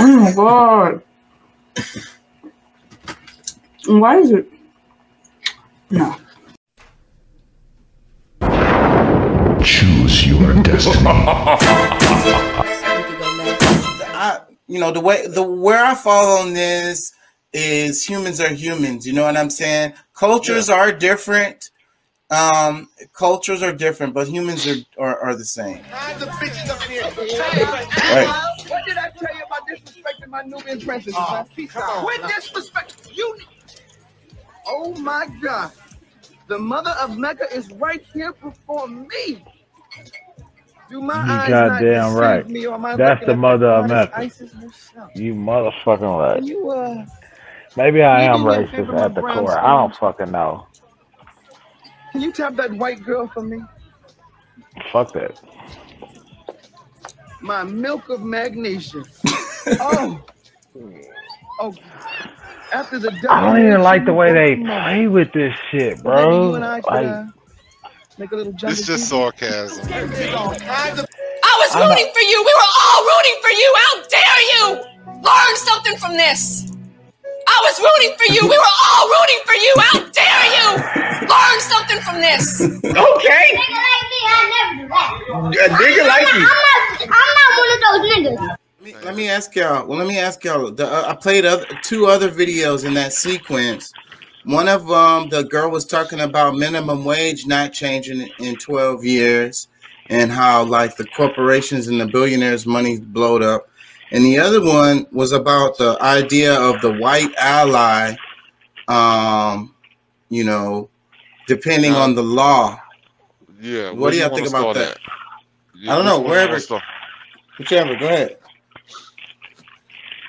Oh my god. Why is it? No. Choose your destiny. I, you know, the way the where I fall on this is humans are humans. You know what I'm saying? Cultures are different. Um, cultures are different, but humans are are, are the same. the bitches up here. Right. What did I tell you about disrespecting my Nubian princess? man? Peace out. With disrespect, you. Oh my God. The mother of Mecca is right here before me. Do my You eyes goddamn not deceive right. Me, or am I That's the mother of Mecca. You motherfucking right. You, uh, Maybe I am you do me a favor, racist at the brown core. I don't fucking know. can you tap that white girl for me? Fuck that. My milk of magnesia. oh. Oh. After the I don't even like the way they play with this shit, bro. you and I could, Like, uh, make a little jump. It's just sarcasm. I was rooting for you. We were all rooting for you. How dare you? Learn something from this. I was rooting for you. We were all rooting for you. How dare you? Learn something from this. Okay. Nigga like me, I never do that. A nigga like you. I'm not, I'm not one of those niggas. Let me, let me ask y'all. Well, let me ask y'all. The, uh, I played other, two other videos in that sequence. One of them, the girl was talking about minimum wage not changing in 12 years, and how like the corporations and the billionaires' money blowed up. And the other one was about the idea of the white ally. Um, you know, depending on the law. Yeah. What do y'all think about start that? Yeah, I don't know. one Wherever, wanna whichever. Go ahead.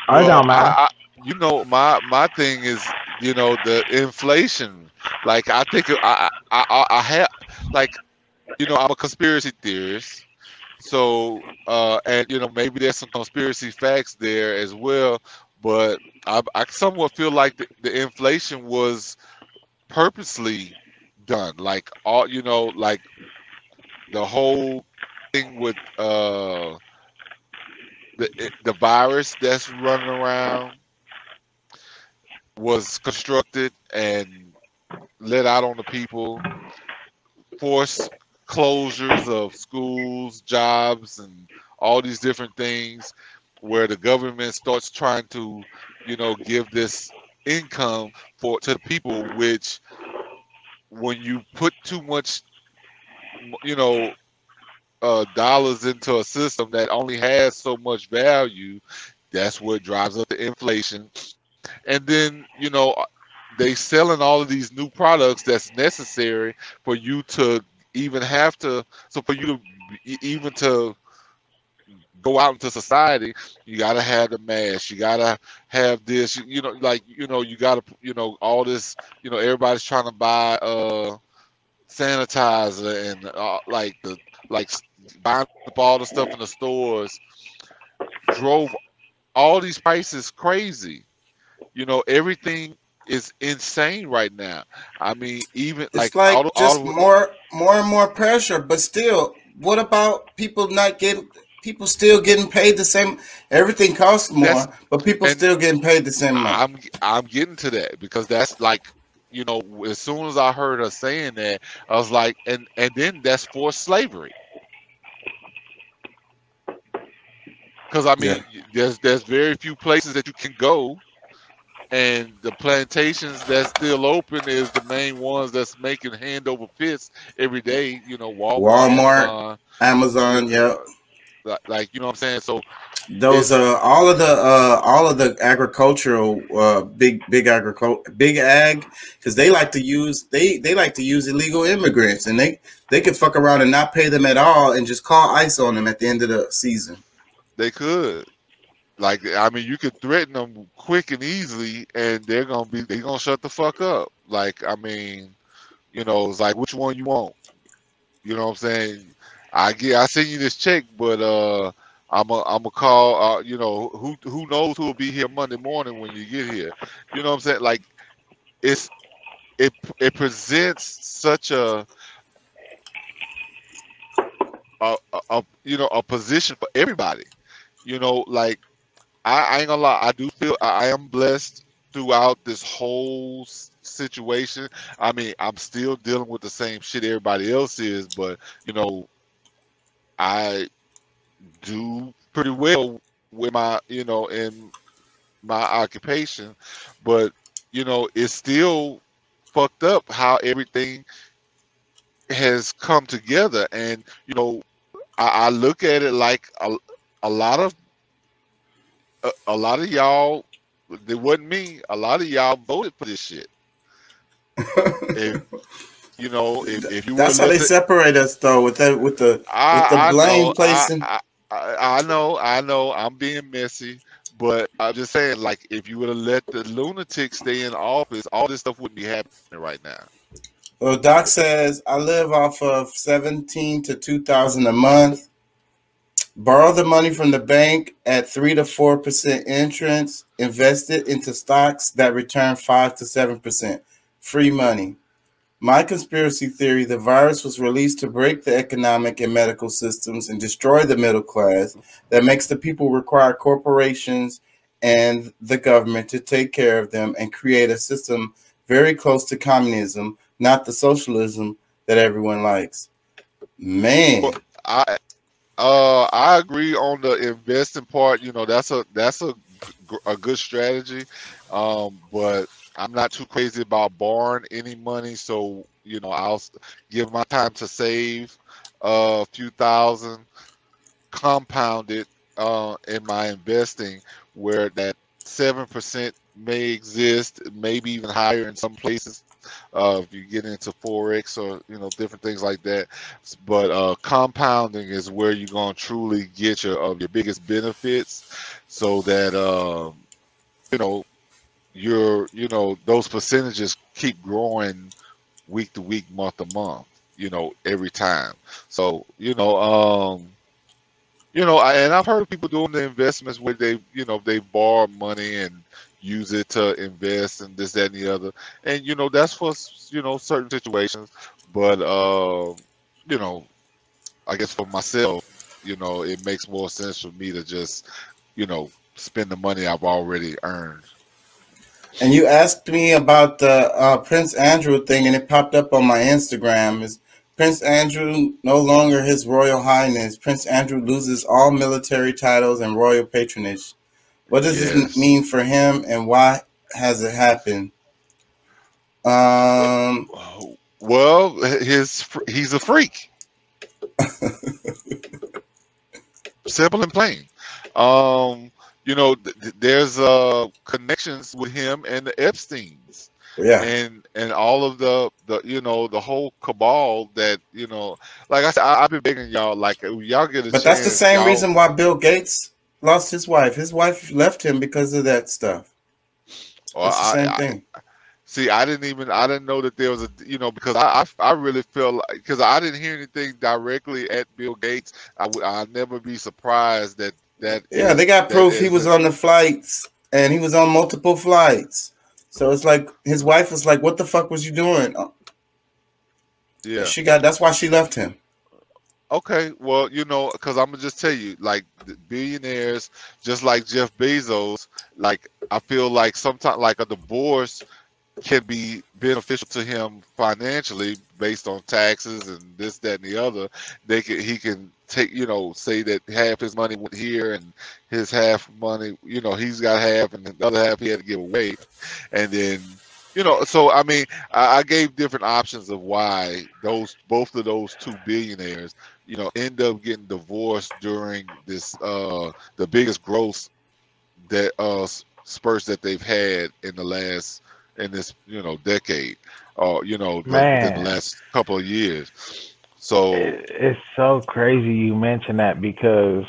I Well, don't matter. I, I, you know, my my thing is, you know, the inflation. Like, I think I I I, I have like, you know, I'm a conspiracy theorist. So, uh, and you know, maybe there's some conspiracy facts there as well. But I, I somewhat feel like the, the inflation was purposely done. Like all, you know, like the whole thing with uh the the virus that's running around was constructed and let out on the people, forced closures of schools, jobs, and all these different things, where the government starts trying to, you know, give this income for to the people, which when you put too much, you know, uh, dollars into a system that only has so much value, that's what drives up the inflation. And then, you know, they selling all of these new products that's necessary for you to even have to, so for you to even to go out into society, you gotta have the mask, you gotta have this, you, you know, like, you know, you gotta, you know, all this, you know, everybody's trying to buy, uh, sanitizer and uh, like the like buying up all the stuff in the stores drove all these prices crazy. You know, everything is insane right now. I mean, even It's like, like all, just all more, more and more pressure. But still, what about people not getting? People still getting paid the same. Everything costs more, but people still getting paid the same amount. I'm I'm getting to that because that's like, you know, as soon as I heard her saying that, I was like, and and then that's forced slavery. Because I mean, there's there's very few places that you can go, and the plantations that's still open is the main ones that's making hand over fist every day. You know, Walmart, Walmart, Amazon, Amazon, yeah. like, like you know what I'm saying. So Those uh, all of the uh, all of the agricultural uh, big big agriculture big ag because they like to use they they like to use illegal immigrants and they they can fuck around and not pay them at all and just call ice on them at the end of the season. They could. Like I mean, you could threaten them quick and easily, and they're gonna be they're gonna shut the fuck up. Like I mean, you know, it's like which one you want. You know what I'm saying? I get I send you this check, but uh, I'm a I'm a call. Uh, you know who who knows who will be here Monday morning when you get here. You know what I'm saying? Like it's it it presents such a a, a, a you know a position for everybody you know like I, I ain't gonna lie. I do feel I, I am blessed throughout this whole situation. I mean, I'm still dealing with the same shit everybody else is, but you know, I do pretty well with my, you know, in my occupation, but you know, it's still fucked up how everything has come together. And you know, I, I look at it like a, a lot of a, a lot of y'all. It wasn't me. A lot of y'all voted for this shit. if you know, if, if you That's how they separate us, though, with the with the I, with the I blame know, placing. I, I, I know, I know, I'm being messy, but I'm just saying, like, if you would have let the lunatics stay in office, all this stuff wouldn't be happening right now. Well, Doc says I live off of seventeen to two thousand a month. Borrow the money from the bank at three to four percent interest. Invest it into stocks that return five to seven percent. Free money. My conspiracy theory: the virus was released to break the economic and medical systems and destroy the middle class. That makes the people require corporations and the government to take care of them and create a system very close to communism, not the socialism that everyone likes. Man, Well, I uh I agree on the investing part. You know, that's a that's a a good strategy. Um, but I'm not too crazy about borrowing any money, so you know I'll give my time to save a few thousand, compound it uh, in my investing, where that seven percent may exist, maybe even higher in some places. Uh, if you get into forex or you know different things like that, but uh, compounding is where you're gonna truly get your of your biggest benefits, so that um, you know your you know those percentages keep growing week to week, month to month. You know every time. So you know um, you know, I, and I've heard of people doing the investments where they, you know, they borrow money and use it to invest and this, that, and the other. And you know, that's for you know certain situations. But uh, you know, I guess for myself, you know, it makes more sense for me to just, you know, spend the money I've already earned. and you asked me about the uh, Prince Andrew thing, and it popped up on my Instagram. Is Prince Andrew no longer His Royal Highness? Prince Andrew loses all military titles and royal patronage. What does this mean for him, and why has it happened? Um, Well, his he's a freak. Simple and plain. Um, you know, th- th- there's uh connections with him and the Epstein's. yeah. and and all of the the you know the whole cabal that you know like i said I, i've been begging y'all like y'all get a But that's the same y'all- reason why Bill Gates lost his wife. His wife left him because of that stuff. Well, the I- same I- thing. see i didn't even i didn't know that there was a you know because i i, I really feel like because i didn't hear anything directly at bill gates i would i'll never be surprised that that Yeah, is- they got proof he was a- on the flights and he was on multiple flights. So it's like his wife was like, "What the fuck was you doing?" Uh, yeah She got that's why she left him. Okay, well, you know, because I'm gonna just tell you, like billionaires, just like Jeff Bezos, like I feel like sometimes, like a divorce can be beneficial to him financially based on taxes and this, that, and the other. They can he can take, you know, say that half his money went here and his half money, you know, he's got half and the other half he had to give away, and then. You know, so I mean, I, I gave different options of why those both of those two billionaires you know, end up getting divorced during this uh the biggest growth that uh spurts that they've had in the last in this you know decade or you know the, the last couple of years. So It- It's so crazy you mention that because,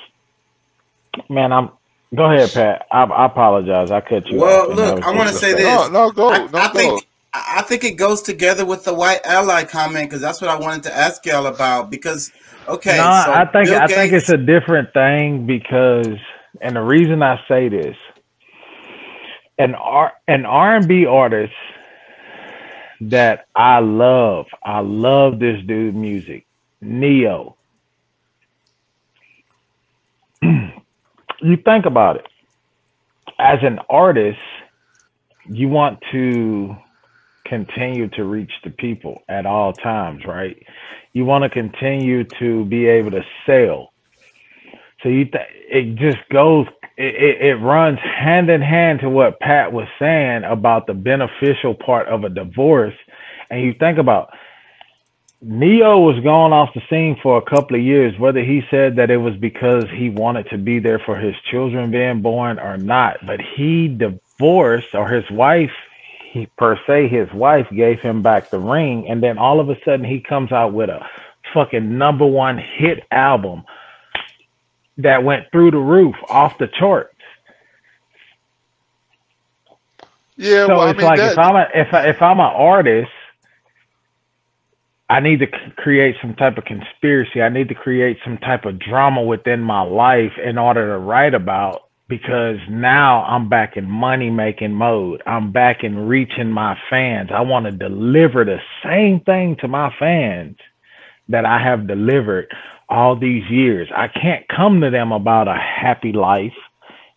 man, I'm. Go ahead, Pat. I, I apologize. I cut you Well, off. and look, was I wanna say this. no, no, go, I, no, I go. think I think it goes together with the white ally comment because that's what I wanted to ask y'all about. Because okay, no, so I think Bill I think it's a different thing because, and the reason I say this, an R an R and B artist that I love, I love this dude music, Ne-Yo. you think about it. as an artist, you want to continue to reach the people at all times, right? You want to continue to be able to sell. So you th- it just goes it, it, it runs hand in hand to what Pat was saying about the beneficial part of a divorce. And you think about Ne-Yo was gone off the scene for a couple of years, whether he said that it was because he wanted to be there for his children being born or not. But he divorced, or his wife, he per se, his wife gave him back the ring, and then all of a sudden he comes out with a fucking number one hit album that went through the roof, off the charts. Yeah, so well, I it's mean, like that, if I'm a, if I, if I'm an artist, I need to c- create some type of conspiracy. I need to create some type of drama within my life in order to write about because now I'm back in money making mode. I'm back in reaching my fans. I want to deliver the same thing to my fans that I have delivered all these years. I can't come to them about a happy life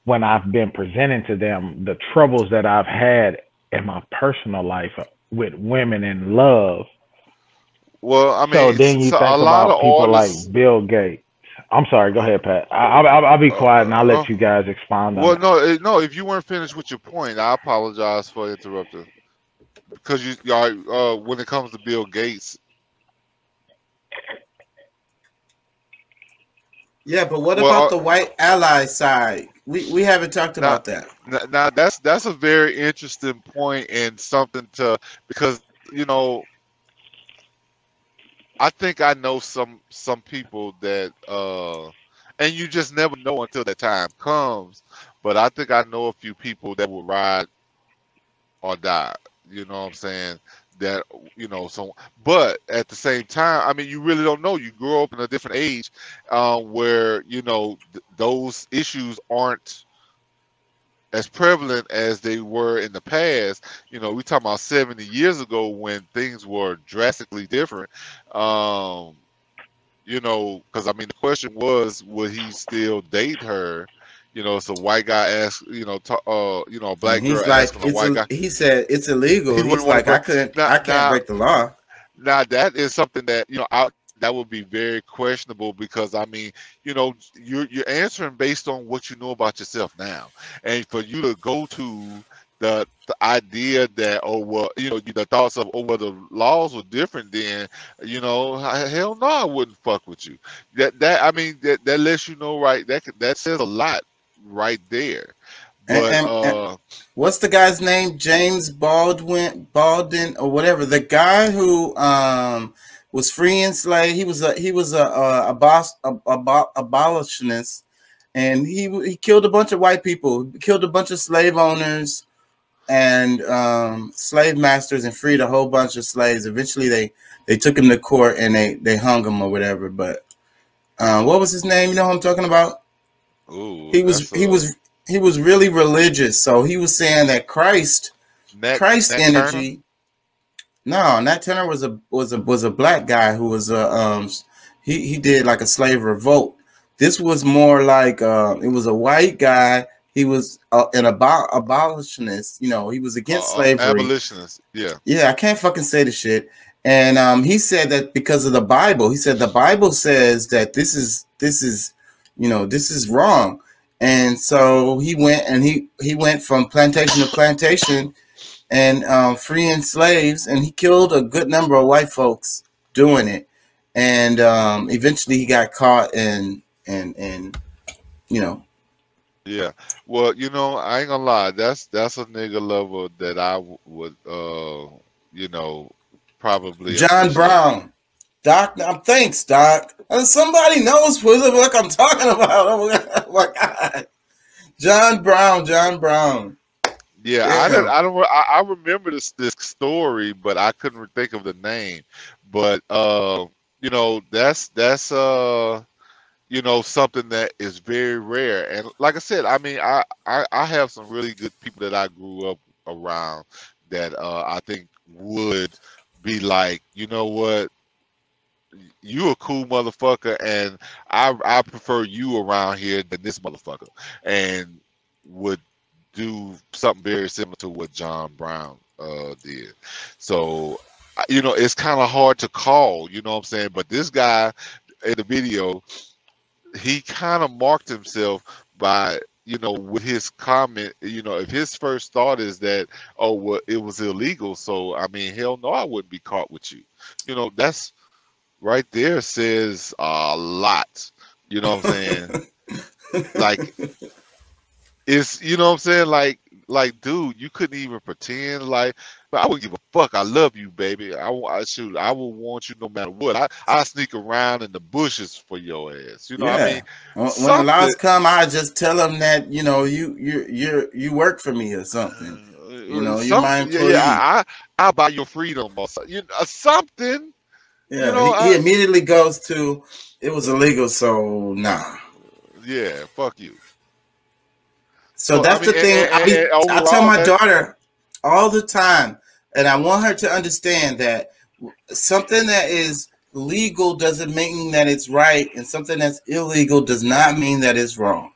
when I've been presenting to them the troubles that I've had in my personal life with women and love. well, I mean, so then you so think a lot about of people artists. like Bill Gates. I'm sorry. Go ahead, Pat. I, I'll, I'll, I'll be quiet and I'll uh, let you guys expound on Well, it. no, no. If you weren't finished with your point, I apologize for interrupting. Because you, y'all, uh, when it comes to Bill Gates, Yeah, but what Well, about uh, the white ally side? We we haven't talked Now- about that. Now that's that's a very interesting point and something to because you know I think I know some some people that uh and you just never know until that time comes. But I think I know a few people that will ride or die. You know what I'm saying? That you know, so but at the same time, I mean, you really don't know. You grow up in a different age uh, where you know th- those issues aren't as prevalent as they were in the past. You know, we talking about 70 years ago when things were drastically different. Um, you know, because I mean, the question was, would he still date her? You know, so white guy asked, you know, to, uh, you know, a black girl like, asking a white a, guy. he said it's illegal. He He's like, I couldn't, Now- I can't now- break the law. Now that is something that you know out that would be very questionable because I mean you know you're you're answering based on what you know about yourself now, and for you to go to the the idea that oh well you know the thoughts of oh well the laws were different then you know hell no I wouldn't fuck with you that that I mean that that lets you know right that that says a lot right there but and- and- uh What's the guy's name? James Baldwin, Baldwin, or whatever. The guy who um was freeing slave. He was a he was a a, a boss a, a, bo- abolitionist, and he he killed a bunch of white people. Killed a bunch of slave owners and um, slave masters, and freed a whole bunch of slaves. Eventually, they they took him to court and they they hung him or whatever. But uh, what was his name? You know who I'm talking about? ooh, He was he was he was really religious. So he was saying that Christ Christ energy. Turner? No, Nat Turner was a was a was a black guy who was a um he he did like a slave revolt. This was more like uh it was a white guy. He was uh, an abo- abolitionist. You know, he was against Uh, slavery. abolitionist yeah Yeah, I can't fucking say the shit. And um, he said that because of the Bible, he said the Bible says that this is this is you know this is wrong. And so he went and he he went from plantation to plantation and um, freeing slaves, and he killed a good number of white folks doing it. And um, eventually, he got caught and and and you know Yeah. Well, you know, I ain't gonna lie. That's that's a nigga level that I would, uh, you know, probably. John appreciate. Brown. Doc, um, thanks, Doc. Uh, somebody knows who the fuck I'm talking about. Oh my God. John Brown, John Brown. Yeah, Yeah. I don't. I don't. I, I remember this this story, but I couldn't think of the name. But uh, you know, that's that's uh, you know, something that is very rare. And like I said, I mean, I I, I have some really good people that I grew up around that uh, I think would be like, you know what, you a cool motherfucker, and I I prefer you around here than this motherfucker, and would do something very similar to what John Brown uh, did. So, you know, it's kind of hard to call. You know what I'm saying? But this guy in the video, he kind of marked himself by you know with his comment you know if his first thought is that oh well it was illegal so i mean hell no i wouldn't be caught with you you know that's right there says a lot you know what i'm saying like it's you know what i'm saying like like dude you couldn't even pretend like but i wouldn't give a fuck i love you baby i, I shoot i will want you no matter what i i sneak around in the bushes for your ass you know what i Yeah. mean When, when the laws come, I just tell them that you know you you you you work for me or something. You know, you're my yeah, employee. yeah, I, I, I buy your freedom or something. you know, uh, something. Yeah, know, he, he immediately goes to it was illegal, so nah. Yeah, fuck you. So So, I that's mean, the thing. and- I, be, and I tell my daughter all the time, and I want her to understand that something that is legal doesn't mean that it's right, and something that's illegal does not mean that it's wrong.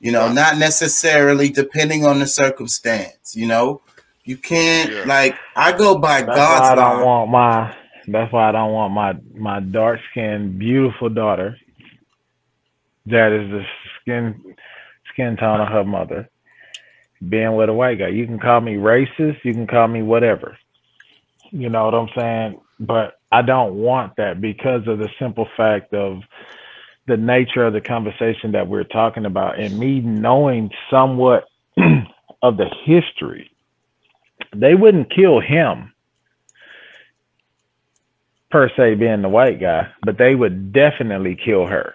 You know, Right. not necessarily depending on the circumstance. You know, you can't Yeah. like I go by That's why I don't law. want my. That's why I don't want my my dark skinned beautiful daughter. That is the skin skin tone of her mother. Being with a white guy, you can call me racist, you can call me whatever. You know what I'm saying? But I don't want that because of the simple fact of the nature of the conversation that we're talking about and me knowing somewhat of the history. They wouldn't kill him per se being the white guy, but they would definitely kill her.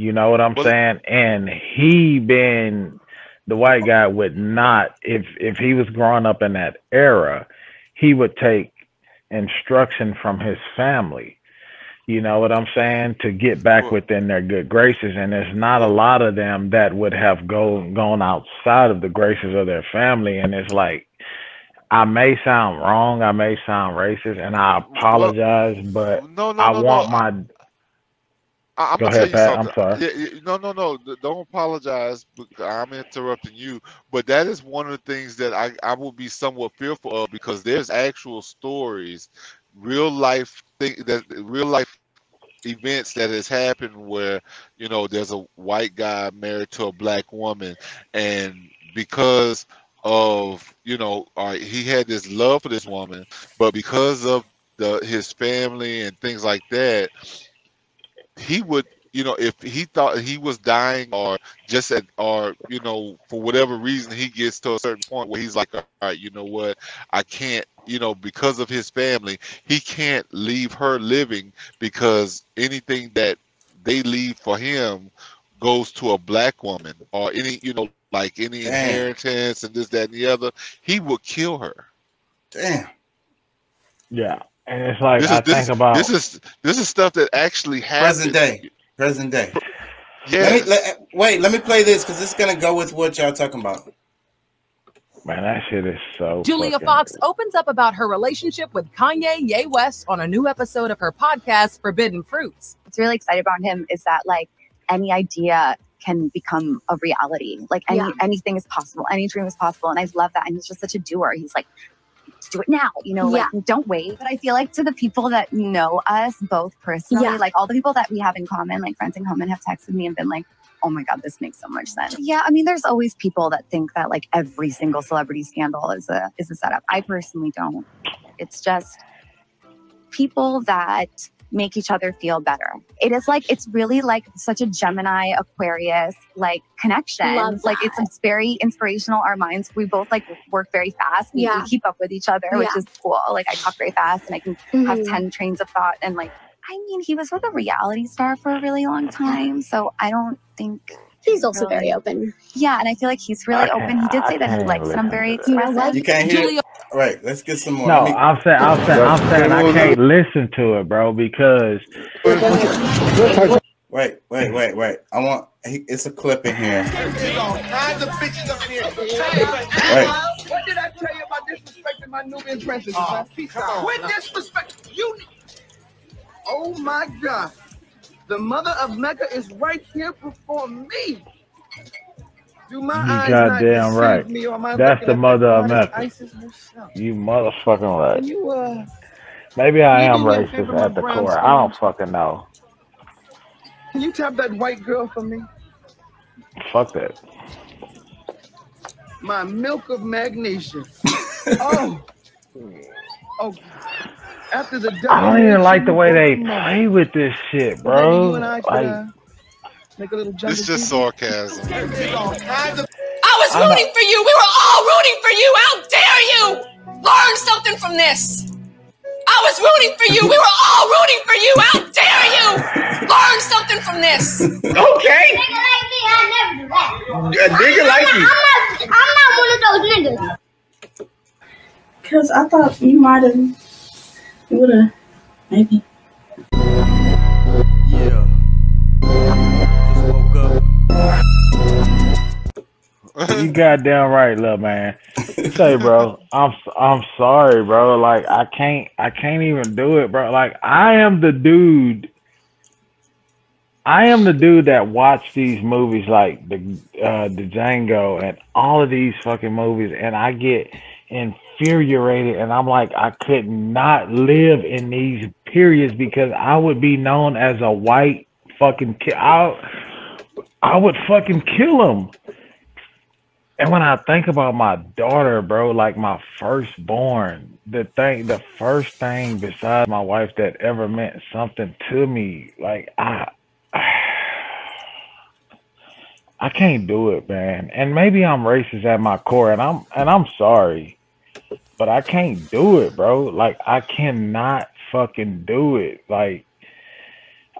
You know what I'm Well- saying? And he being the white guy would not if if he was growing up in that era, he would take instruction from his family. You know what I'm saying? To get back Well- within their good graces. And there's not a lot of them that would have go, gone outside of the graces of their family. And it's like, I may sound wrong, I may sound racist, and I apologize, but No, no, I no, want my I, I'm Go gonna ahead, tell you Pat. I'm something. sorry. Yeah, yeah, no, no, no. Don't apologize. I'm interrupting you, but that is one of the things that I I will be somewhat fearful of because there's actual stories, real life thing that real life events that has happened where you know there's a white guy married to a black woman, and because of you know he had this love for this woman, but because of the his family and things like that he would you know if he thought he was dying or just at or you know for whatever reason he gets to a certain point where he's like all right you know what i can't you know because of his family he can't leave her living because anything that they leave for him goes to a black woman or any you know like any Damn. inheritance and this that and the other he would kill her Damn. yeah. And it's like this I is this, think about this is this is stuff that actually happened Present day. Present day. yes. Let me let, wait. Let me play this because it's gonna go with what y'all talking about. man, that shit is so Julia fucking- Fox opens up about her relationship with Kanye Ye West on a new episode of her podcast, Forbidden Fruits. what's really exciting about him is that like any idea can become a reality. Like any Yeah. anything is possible. Any dream is possible. And I love that. And he's just such a doer. He's like, let's do it now. You know, like don't wait. But I feel like to the people that know us both personally, Yeah. like all the people that we have in common, like friends in common, have texted me and been like, oh my God, this makes so much sense. Yeah, I mean, there's always people that think that like every single celebrity scandal is a is a setup. I personally don't. It's just people that make each other feel better. It is like it's really like such a Gemini Aquarius like connection. Love like it's that. it's very inspirational. Our minds we both like work very fast. We, we Yeah. keep up with each other, which Yeah. is cool. Like I talk very fast and I can have Mhm. 10 trains of thought and like I mean he was with a reality star for a really long time. So I don't think He's also really- very open. yeah, and I feel like he's really I open. He did say I that he likes it. I'm very to You know expressive. what? You can't hear. Julia All right, let's get some more. No, me- I'm saying, I'm saying, I'm saying, I can't listen to it, bro, because wait, wait, wait, wait. I want. he- It's a clip in here. There's all kinds of bitches up here. What did I tell you about disrespecting my Nubian princess? man? Peace out. With disrespect, you. Oh my God. The mother of Mecca is right here before me. Do my You eyes goddamn not deceive right. me, or am I That's the mother of goddess Mecca. You motherfucking right. Can you uh Maybe I am you do me a racist at the brown core. I don't fucking know. can you tap that white girl for me? Fuck that. My milk of magnesia. oh. Oh. After the I don't even like the way they play with this shit, bro. you and I could Like, make a little jungle. It's just sarcasm. I was rooting for you. We were all rooting for you. How dare you? Learn something from this. I was rooting for you. We were all rooting for you. How dare you? Learn something from this. Okay. Nigga Okay. like me, I never do that. A nigga like you. I'm not, I'm not one of those niggas. Because I thought you might have, you would have, maybe. Yeah. Just woke up. you goddamn right, little man. Say, bro, I'm I'm sorry, bro. Like I can't I can't even do it, bro. Like I am the dude. I am the dude that watched these movies like the uh, the Django and all of these fucking movies, and I get infuriated, and I'm like, I could not live in these periods because I would be known as a white fucking ki- I I would fucking kill him. And when I think about my daughter, bro, like my firstborn, the thing, the first thing besides my wife that ever meant something to me, like I, I can't do it, man. And maybe I'm racist at my core, and I'm and I'm sorry, but I can't do it, bro. Like I cannot fucking do it. Like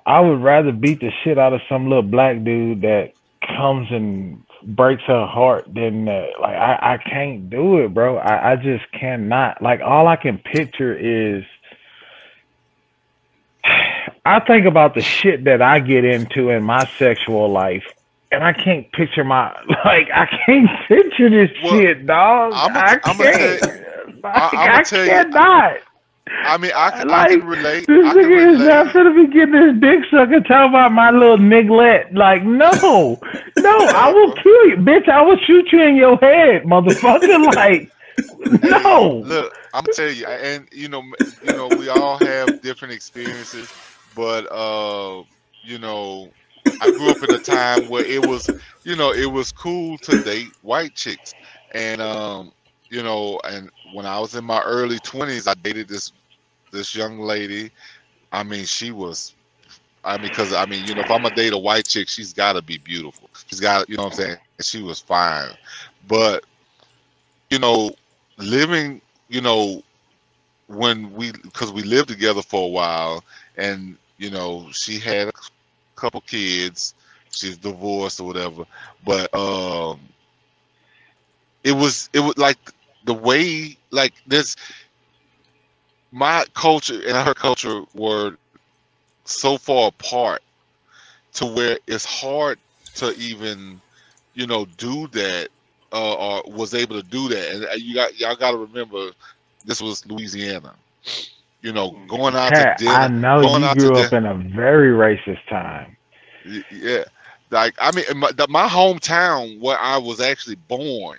I would rather beat the shit out of some little black dude that comes and breaks her heart than uh, like I, I can't do it, bro. I, I just cannot. Like all I can picture is I think about the shit that I get into in my sexual life. And I can't picture my like I can't picture this Well, shit, dog. I'ma- I I'ma can't. Like, I'ma I tell you- cannot. I mean, I can, I Like can relate. this I nigga is not gonna be getting his dick sucked and talking about my little niglet. Like, no, no, I will kill you, bitch. I will shoot you in your head, motherfucker. Like, no. Look, I'm gonna tell you, and you know, you know, we all have different experiences, but uh, you know, I grew up in a time where it was, you know, it was cool to date white chicks, and um, you know, and when I was in my early 20s, I dated this this young lady. I mean, she was. I mean, because I mean, you know, if I'm gonna date a white chick, she's got to be beautiful. She's got, you know, what I'm saying, she was fine, but you know, living, you know, when we, because we lived together for a while, and you know, she had a couple kids, she's divorced or whatever, but um, it was, it was like the way, like this, my culture and her culture were so far apart to where it's hard to even, you know, do that uh, or was able to do that. And uh, you got y'all got to remember, this was Louisiana. You know, going out Cat, to dinner. I know going you out grew to up in a very racist time. Yeah, like I mean, my, the, my hometown where I was actually born,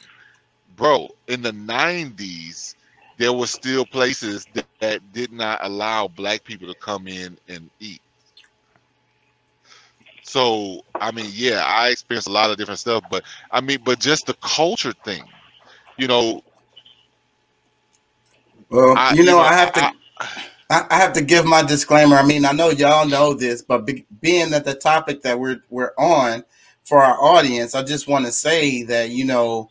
bro. In the '90s, there were still places that, that did not allow black people to come in and eat. So I mean, yeah, I experienced a lot of different stuff, but I mean, but just the culture thing, you know. Well, I- you know, I have to. I- I I have to give my disclaimer. I mean, I know y'all know this, but be, being that the topic that we're we're on for our audience, I just want to say that you know,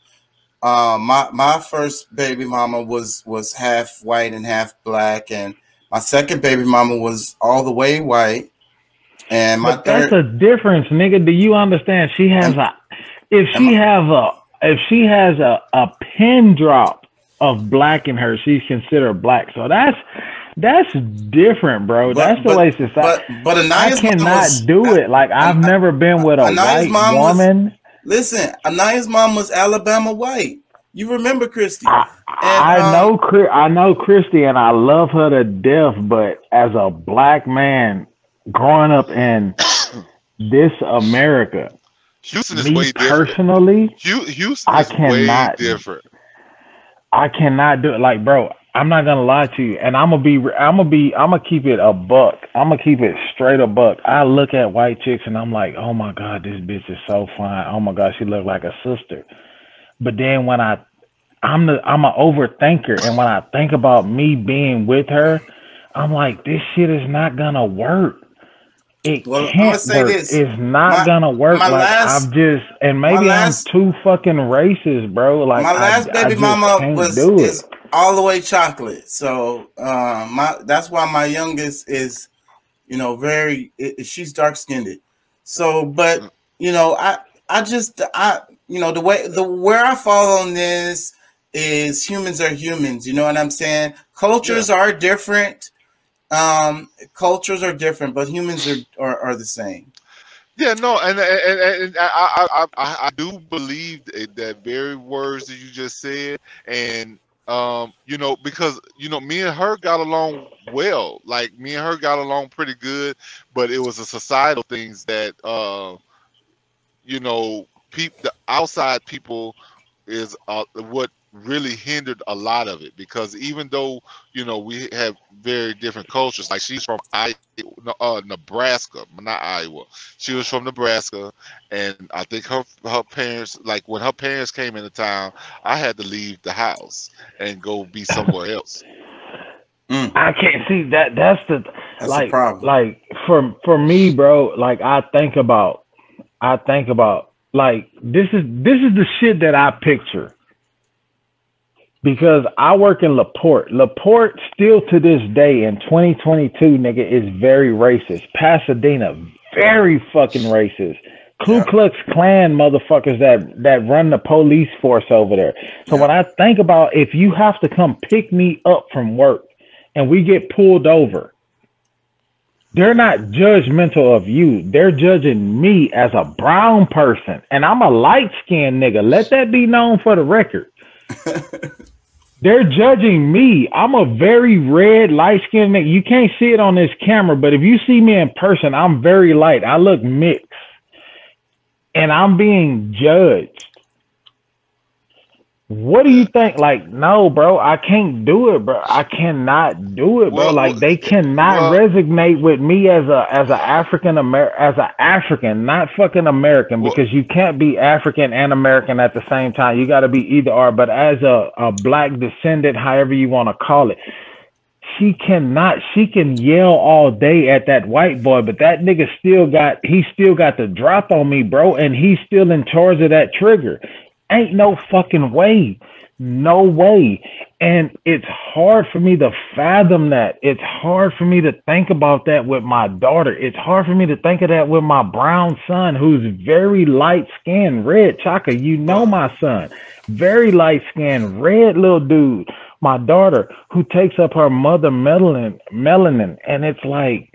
uh, my my first baby mama was was half white and half black, and my second baby mama was all the way white, and my But that's third. a difference, nigga. Do you understand? She has a if she have a if she has a, a pin drop of black in her, she's considered black. So that's that's different, bro. But- that's the but- way society. But but I Anaya's mom cannot was, do it. Like I've I- never been with a Anaya's white mom was- woman. Listen, Anaya's mom was Alabama white. You remember Christy? I, I um, know, I know Christy, and I love her to death. But as a black man growing up in this America, Houston is Me way different. personally, Hu- Houston I is way cannot- different. I cannot do it. Like, bro, I'm not gonna lie to you, and I'm gonna be, I'm gonna be, I'm gonna keep it a buck. I'm gonna keep it straight a buck. I look at white chicks and I'm like, oh my god, this bitch is so fine. Oh my god, she look like a sister. But then when I, I'm the, I'm an overthinker, and when I think about me being with her, I'm like, this shit is not gonna work. It Well, can't say work. this. It's not My- gonna work. Like last- I'm just, and maybe last- I'm too fucking racist, bro. Like my I- last I baby just mama was do it. is all the way chocolate. So um, my that's why my youngest is, you know, very. i- i- she's dark skinned. So, but you know, I I just I you know the way the where I fall on this is humans are humans. You know what I'm saying? Cultures are different. Um, cultures are different, but humans are are, are the same. Yeah, no, and and, and, I, I, I I do believe that that very words that you just said, and um, you know, because you know, me and her got along well. Like me and her got along pretty good, but it was a societal things that uh, you know, the outside people is uh, what really hindered a lot of it because even though you know we have very different cultures like she's from I, uh, Nebraska not Iowa she was from Nebraska and I think her her parents like when her parents came into town I had to leave the house and go be somewhere else I can't see that. That's the That's the like problem. like for for me, bro. Like I think about, I think about like this is this is the shit that I picture. Because I work in La Porte. Laporte still to this day in 2022, nigga, is very racist. Pasadena, very fucking racist. Ku Klux Klan motherfuckers that that run the police force over there. So when I think about if you have to come pick me up from work and we get pulled over, they're not judgmental of you. They're judging me as a brown person. And I'm a light skinned nigga. Let that be known for the record. They're judging me. I'm a very red, light skinned nigga. You can't see it on this camera, but if you see me in person, I'm very light. I look mixed. And I'm being judged. What do you think? Like, no, bro, I can't do it, bro. I cannot do it, bro. Well, like, they cannot well- resonate with me as a as a African Amer as a African, not fucking American, Well- because you can't be African and American at the same time. You got to be either or. But as a a black descendant, however you want to call it, she cannot. She can yell all day at that white boy, but that nigga still got. He still got the drop on me, bro, and he's still in charge of that trigger. Ain't no fucking way. No way. And it's hard for me to fathom that. It's hard for me to think about that with my daughter. It's hard for me to think of that with my brown son, who's very light skinned, red. Chaka, you know my son. Very light skinned, red little dude. My daughter, who takes up her mother melanin, melanin. And it's like,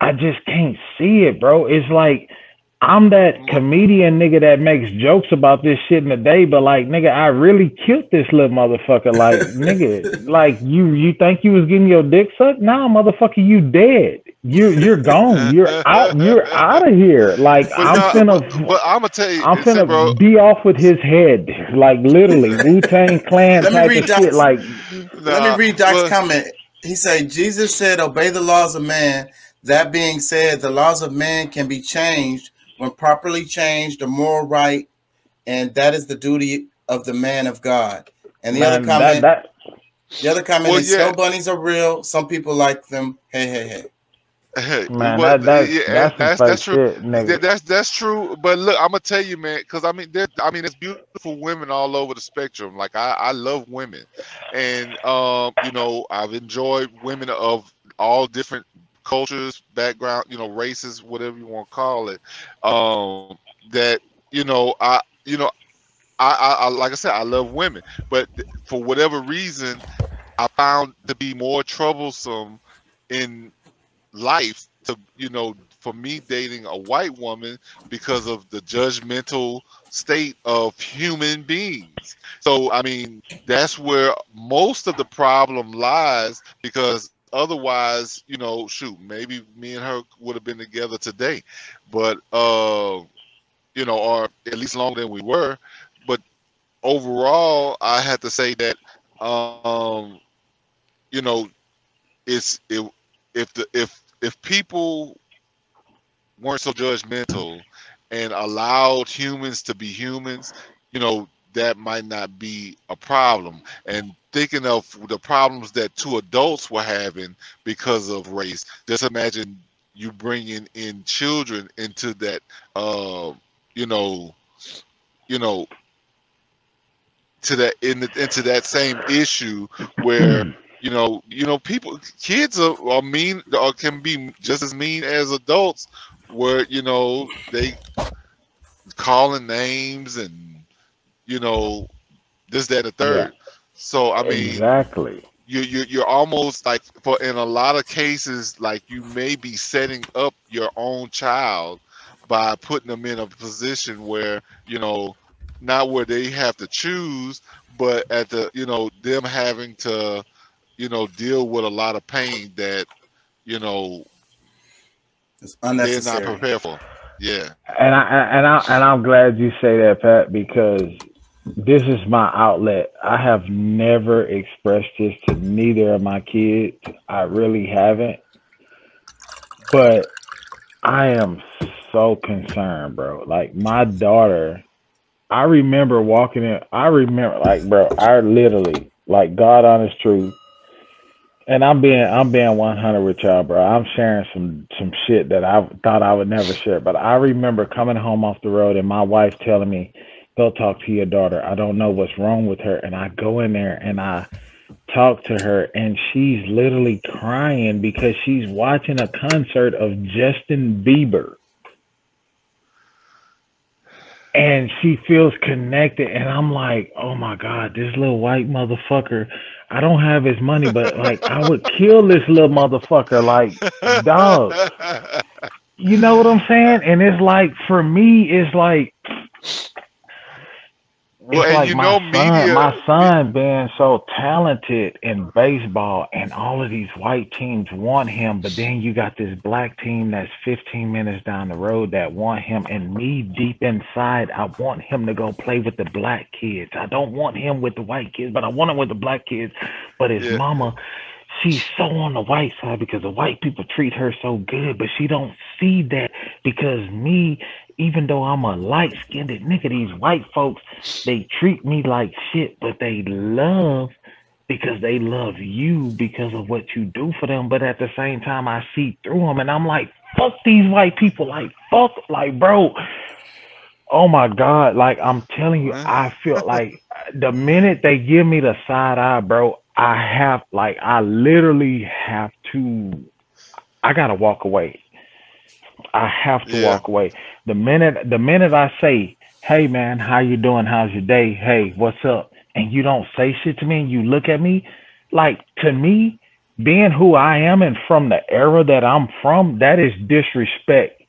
I just can't see it, bro. It's like I'm that comedian nigga that makes jokes about this shit in the day, but like nigga, I really killed this little motherfucker. Like nigga, like you you think you was getting your dick sucked? Nah, motherfucker, you dead. You you're gone. You're out. You're out of here. Like But I'm nah, finna. but, but I'm gonna tell you, I'm see, finna bro. be off with his head, like literally Wu Tang Clan Let me type read of shit. Doc's- Like Let me read Doc's well- comment. He said, Jesus said, obey the laws of man. That being said, the laws of man can be changed when properly changed, the moral right, and that is the duty of the man of God. And the man, other comment, that, that the other comment Well, is, yeah. snow bunnies are real. Some people like them. Hey, hey, hey. Hey, man, well, that, that's, yeah, that's, that's that's true. shit, nigga. That's that's true. But look, I'm gonna tell you, man, because I mean, there, I mean, there's beautiful women all over the spectrum. Like I, I love women, and um, you know, I've enjoyed women of all different cultures, background, you know, races, whatever you want to call it. Um, that you know, I, you know, I, I, I, like I said, I love women, but for whatever reason, I found to be more troublesome in life to you know for me dating a white woman because of the judgmental state of human beings so i mean that's where most of the problem lies because otherwise you know shoot maybe me and her would have been together today but uh you know, or at least longer than we were. But overall, I have to say that, um, you know, it's it, if the if if people weren't so judgmental and allowed humans to be humans, you know, that might not be a problem. And thinking of the problems that two adults were having because of race, just imagine you bringing in children into that, uh, you know, you know, to that in the, into that same issue where you know you know people kids are, are mean or can be just as mean as adults where you know they calling names and you know this that and the third. So i mean exactly. you, you you're almost like for in a lot of cases like you may be setting up your own child by putting them in a position where you know not where they have to choose but at the you know them having to you know deal with a lot of pain that you know It's unnecessary. they're not prepared for. Yeah. And I and I and I'm glad you say that, Pat, because this is my outlet. I have never expressed this to neither of my kids. I really haven't. But I am so concerned, bro. Like my daughter, I remember walking in. I remember, like, bro, I literally, like, God honest truth. And I'm being, I'm being 100 with y'all, bro. I'm sharing some, some shit that I thought I would never share. But I remember coming home off the road and my wife telling me, "Go talk to your daughter. I don't know what's wrong with her." And I go in there and I talk to her, and she's literally crying because she's watching a concert of Justin Bieber and she feels connected and i'm like oh my god this little white motherfucker i don't have his money but like i would kill this little motherfucker like dog you know what i'm saying and it's like for me it's like well it's and like you my know son, my son being so talented in baseball, and all of these white teams want him, but then you got this black team that's 15 minutes down the road that want him, and me deep inside, I want him to go play with the black kids. I don't want him with the white kids, but I want him with the black kids. But his Yeah. mama, she's so on the white side because the white people treat her so good, but she don't see that because me, even though I'm a light skinned nigga, these white folks, they treat me like shit, but they love because they love you because of what you do for them. But at the same time, I see through them and I'm like, fuck these white people. Like, fuck, like, bro. Oh my God. Like, I'm telling you, I feel like the minute they give me the side eye, bro, I have, like, I literally have to, I got to walk away. I have to Yeah. walk away. The minute the minute I say, "Hey man, how you doing? How's your day? Hey, what's up?" and you don't say shit to me and you look at me, like to me, being who I am and from the era that I'm from, that is disrespect.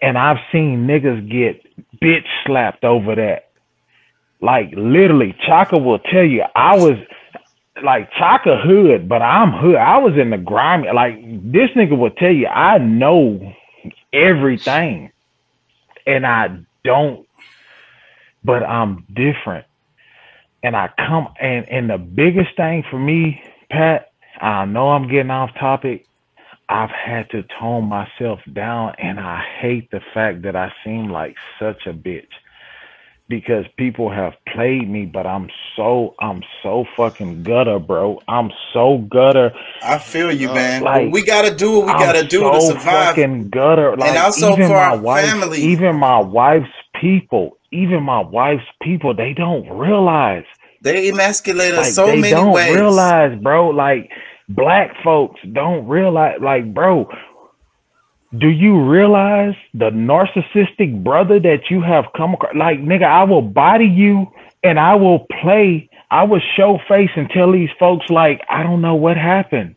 And I've seen niggas get bitch slapped over that. Like literally, Chaka will tell you I was like Chaka hood, but I'm hood. I was in the grimy. Like this nigga will tell you I know everything, and I don't. But I'm different, and I come and and the biggest thing for me, Pat. I know I'm getting off topic. I've had to tone myself down, and I hate the fact that I seem like such a bitch because people have played me, but I'm so I'm so fucking gutter, bro. I'm so gutter. I feel you, uh, man. Like, we gotta do what we I'm gotta do to survive. Fucking gutter. Like also even for my our wife's, family. even my wife's people, even my wife's people, they don't realize. They emasculate us Like so they many don't ways. realize, bro. Like black folks don't realize. Like, bro, do you realize the narcissistic brother that you have come across? Like, nigga, I will body you and I will play. I will show face and tell these folks like I don't know what happened,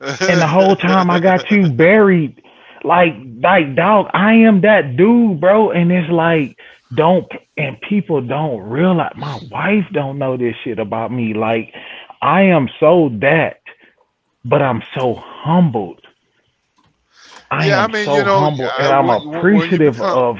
and the whole time I got you buried. Like, like, dog, I am that dude, bro. And it's like, don't, and people don't realize. My wife don't know this shit about me. Like, I am so that, but I'm so humbled. I Yeah, I mean, so you know, humble, I- and I'm when- when appreciative become- of.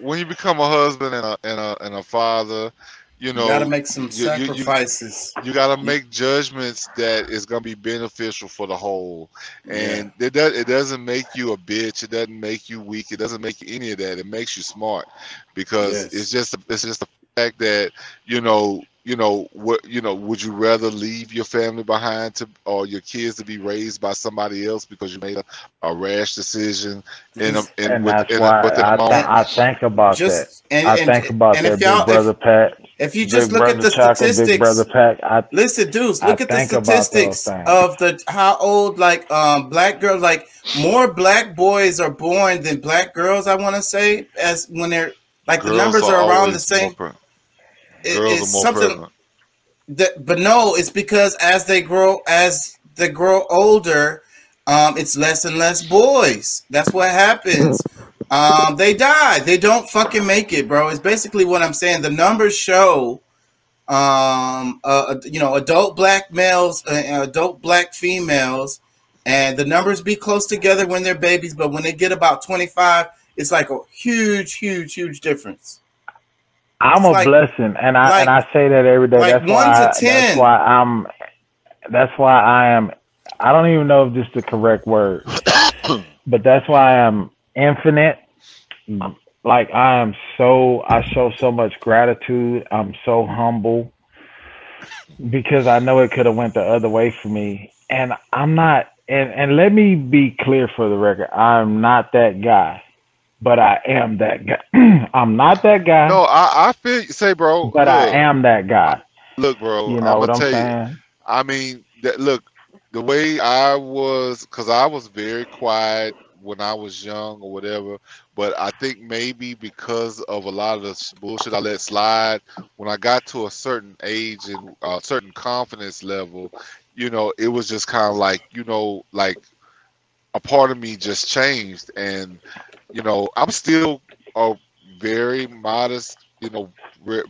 when you become a husband and a and a and a father, you know, you gotta make some you- you- you- sacrifices. you got to make judgments that is going to be beneficial for the whole and it does it doesn't make you a bitch it doesn't make you weak it doesn't make you any of that it makes you smart because Yes. it's just it's just the fact that you know you know what you know would you rather leave your family behind to or your kids to be raised by somebody else because you made a, a rash decision in a, in, and with, that's in why within a I, moment th- I think about Just- that. and- I and- think about and that, Big y'all- if- Brother Pat. If you just look at the Chuck and Big statistics, Brother Pat, I, listen, dudes, I look at the think about those statistics of the how old like um black girls like more black boys are born than black girls. I want to say as when they're like the numbers are are around the same. more pre- It- girls it's are more something prevalent that, but no, it's because as they grow as they grow older, um, it's less and less boys. That's what happens. Um, they die. They don't fucking make it, bro. It's basically what I'm saying. The numbers show, um, uh, you know, adult black males, uh, adult black females, and the numbers be close together when they're babies, but when they get about 25, it's like a huge, huge, huge difference. I'm a like- blessing, and I like- and I say that every day. like that's one why. to I, 10. That's why I'm. That's why I am. I don't even know if this is the correct word, but that's why I'm infinite. Like I am so. I show so much gratitude. I'm so humble because I know it could have went the other way for me, and I'm not. And and let me be clear for the record. I'm not that guy, but I am that guy. I'm not that guy. no i i feel say bro But I am that guy. look bro You i'm know what I'm tell you saying? I mean, that, look, the way I was, because I was very quiet when I was young or whatever, but I think maybe because of a lot of the bullshit I let slide, when I got to a certain age and a certain confidence level, you know, it was just kind of like, you know, like a part of me just changed. And, you know, I'm still a very modest, you know,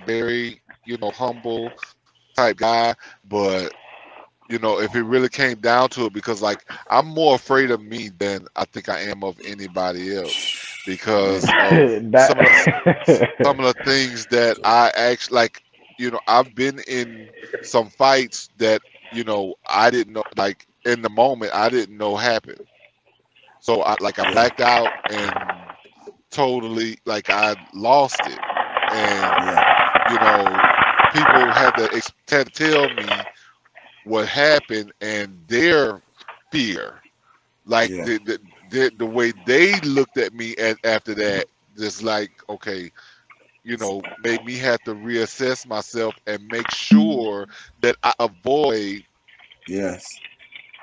very, you know, humble type guy, but you know, if it really came down to it, because like I'm more afraid of me than I think I am of anybody else, because of That- some of the, some of the things that I actually like. You know, I've been in some fights that you know I didn't know, like in the moment I didn't know happened. So I like I blacked out and totally like I lost it, and you know people had to had to tell me what happened and their fear, like Yeah. the, the, the the way they looked at me at, after that, just like okay, you know, made me have to reassess myself and make sure that I avoid Yes.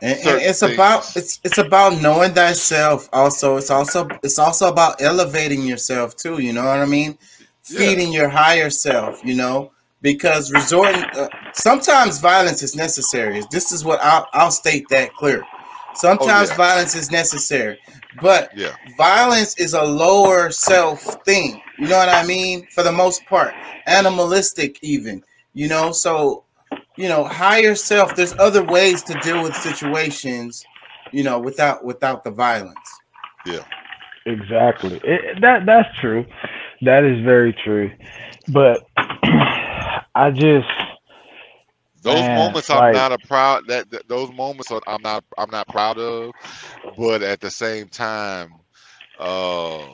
And, and it's about it's it's about knowing thyself. Also, it's also it's also about elevating yourself too. You know what I mean? Yeah. Feeding your higher self. You know, because resorting uh, sometimes violence is necessary. This is what I'll I'll state that clear. Sometimes Oh, yeah. violence is necessary, but yeah, violence is a lower self thing. You know what I mean? For the most part, animalistic even. You know, so you know, higher self. There's other ways to deal with situations. You know, without without the violence. yeah. Exactly. It, that that's true. That is very true. But I just Those Man, moments I'm like- not a proud that, that those moments are, I'm not I'm not proud of, but at the same time, uh,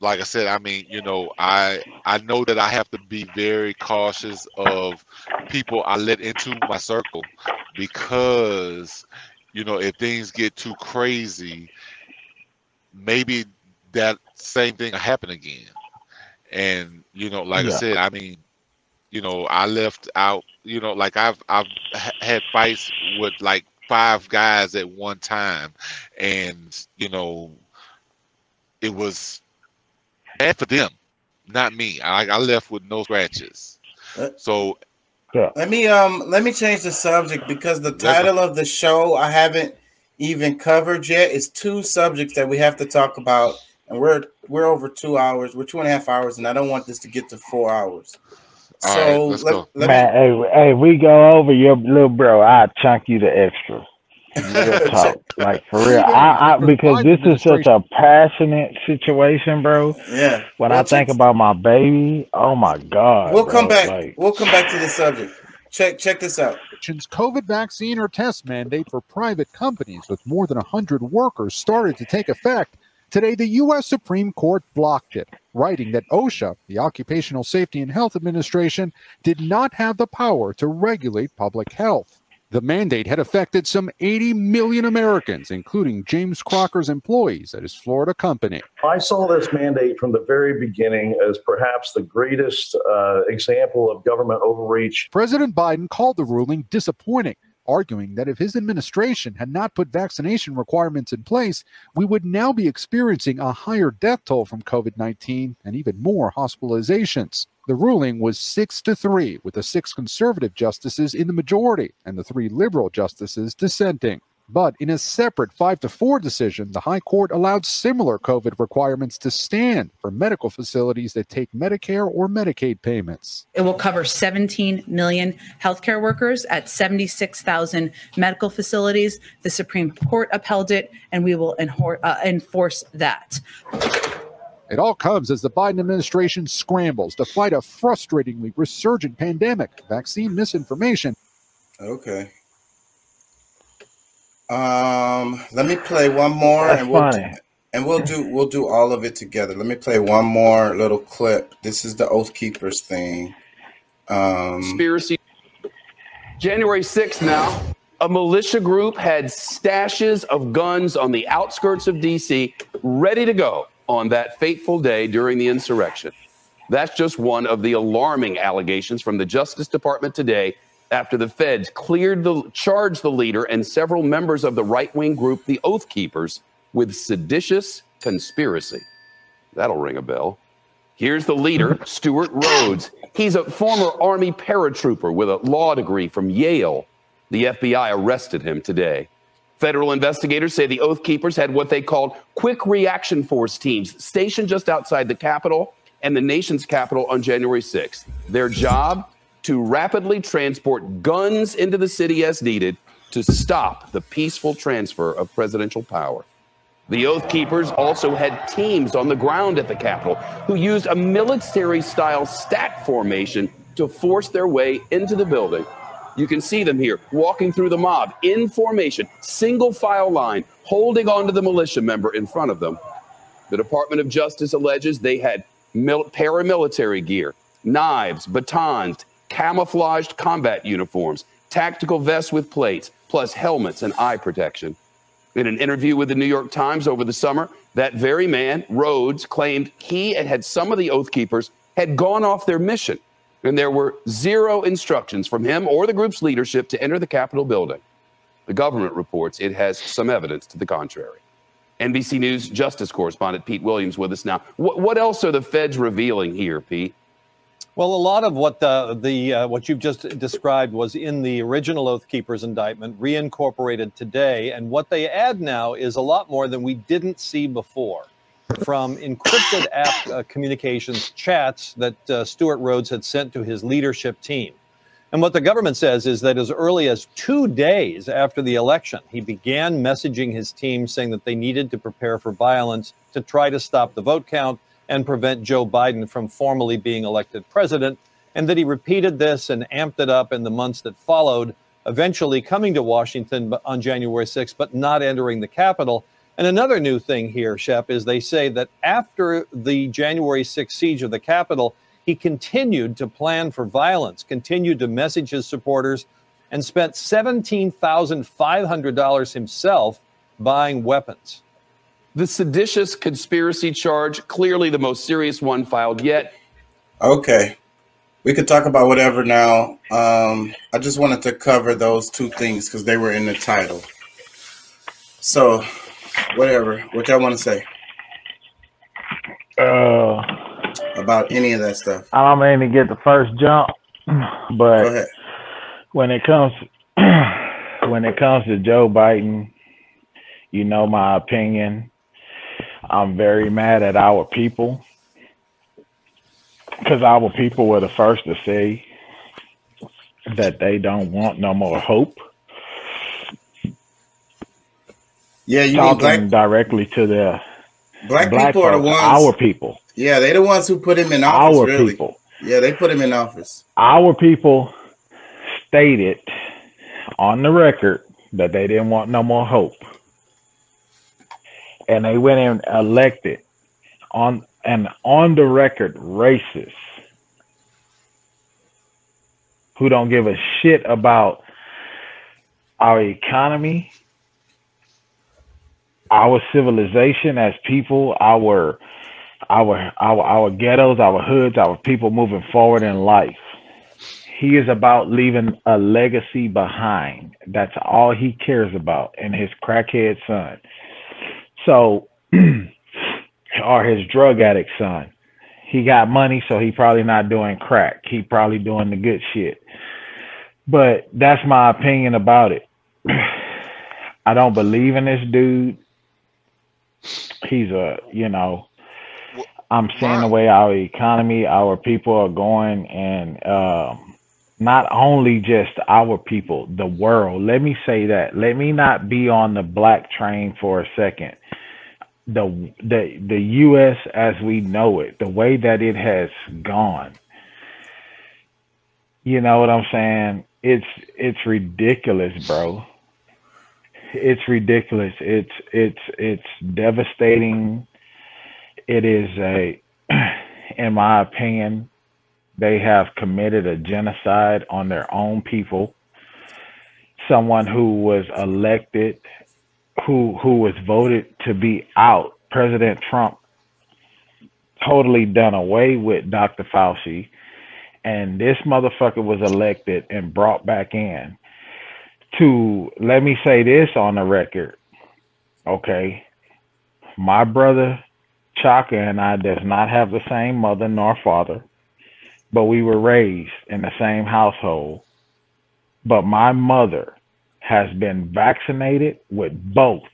like I said, I mean, you know, I I know that I have to be very cautious of people I let into my circle because you know if things get too crazy, maybe that same thing will happen again. And you know, like I said, I mean, you know, I left out, you know, like I've I've ha- had fights with like five guys at one time, and you know, it was bad for them, not me. I I left with no scratches. Uh, So Let me um let me change the subject because the title of the show I haven't even covered yet is two subjects that we have to talk about, and we're we're over two hours. We're two and a half hours, and I don't want this to get to four hours. All So right, let's let, go. let man, hey, hey, we go over your little bro. I chunk you the extra. Real talk, like for real. I, I because this is such a passionate situation, bro. Yeah. When Well, I think about my baby, oh my god. We'll bro, come back. Like, we'll come back to the subject. Check check this out. Since COVID vaccine or test mandate for private companies with more than 100 workers started to take effect. Today, the U.S. Supreme Court blocked it, writing that OSHA, the Occupational Safety and Health Administration, did not have the power to regulate public health. The mandate had affected some 80 million Americans, including James Crocker's employees at his Florida company. I saw this mandate from the very beginning as perhaps the greatest uh, example of government overreach. President Biden called the ruling disappointing, arguing that if his administration had not put vaccination requirements in place, we would now be experiencing a higher death toll from COVID 19 and even more hospitalizations. The ruling was six to three, with the six conservative justices in the majority and the three liberal justices dissenting. But in a separate 5 to 4 decision, the High Court allowed similar COVID requirements to stand for medical facilities that take Medicare or Medicaid payments. It will cover 17 million healthcare workers at 76,000 medical facilities. The Supreme Court upheld it, and we will uh, enforce that. It all comes as the Biden administration scrambles to fight a frustratingly resurgent pandemic, vaccine misinformation. Okay. Um, let me play one more, That's and we'll funny. and we'll do we'll do all of it together. Let me play one more little clip. This is the Oath Keepers thing. Um, conspiracy. January 6th now, a militia group had stashes of guns on the outskirts of D.C. ready to go on that fateful day during the insurrection. That's just one of the alarming allegations from the Justice Department today after the feds cleared the charged the leader and several members of the right-wing group the Oath Keepers with seditious conspiracy. That'll ring a bell. Here's the leader, Stewart Rhodes. He's a former Army paratrooper with a law degree from Yale. The FBI arrested him today. Federal investigators say the Oath Keepers had what they called quick reaction force teams stationed just outside the Capitol and the nation's capital on January 6th. Their job? To rapidly transport guns into the city as needed to stop the peaceful transfer of presidential power. The Oath Keepers also had teams on the ground at the Capitol who used a military style stack formation to force their way into the building. You can see them here walking through the mob in formation, single file line, holding onto the militia member in front of them. The Department of Justice alleges they had mil- paramilitary gear, knives, batons, camouflaged combat uniforms, tactical vests with plates, plus helmets and eye protection. In an interview with the New York Times over the summer, that very man, Rhodes, claimed he and had some of the Oath Keepers had gone off their mission, and there were zero instructions from him or the group's leadership to enter the Capitol building. The government reports it has some evidence to the contrary. NBC News Justice correspondent Pete Williams with us now. What, what else are the feds revealing here, Pete? Well, a lot of what the, the uh, what you've just described was in the original Oath Keepers indictment, reincorporated today, and what they add now is a lot more than we didn't see before. From encrypted app uh, communications chats that uh, Stewart Rhodes had sent to his leadership team. And what the government says is that as early as two days after the election, he began messaging his team saying that they needed to prepare for violence to try to stop the vote count and prevent Joe Biden from formally being elected president. And that he repeated this and amped it up in the months that followed, eventually coming to Washington on January 6th, but not entering the Capitol. And another new thing here, Shep, is they say that after the January 6th siege of the Capitol, he continued to plan for violence, continued to message his supporters, and spent $17,500 himself buying weapons. The seditious conspiracy charge, clearly the most serious one filed yet. Okay. We could talk about whatever now. Um, I just wanted to cover those two things because they were in the title. So, whatever. What y'all want to say Uh, about any of that stuff? I don't mean to get the first jump, but when it comes when it comes to Joe Biden, you know my opinion. I'm very mad at our people because our people were the first to say that they don't want no more hope. Yeah, you mean talking black directly to the black, people are the folks, ones. our people, yeah, they're the ones who put him in office. our really. people, Yeah, they put him in office. our people stated on the record that they didn't want no more hope, and they went and elected on and on the record racist who don't give a shit about our economy, our civilization as people, our our our our ghettos, our hoods, our people moving forward in life. He is about leaving a legacy behind. That's all he cares about, and his crackhead son. So, or his drug addict son. He got money, so he probably not doing crack. He probably doing the good shit. But that's my opinion about it. I don't believe in this dude. He's a, you know, I'm seeing the way our economy, our people are going, and um, not only just our people, the world. Let me say that. Let me not be on the black train for a second. The the the U.S. as we know it, the way that it has gone. You know what I'm saying? It's it's ridiculous, bro. It's ridiculous. It's it's it's devastating. It is a in my opinion, they have committed a genocide on their own people. Someone who was elected, who who was voted to be out, President Trump, totally done away with Dr. Fauci, and this motherfucker was elected and brought back in to let me say this on the record. Okay. My brother Chaka and I does not have the same mother nor father, but we were raised in the same household. But my mother has been vaccinated with both,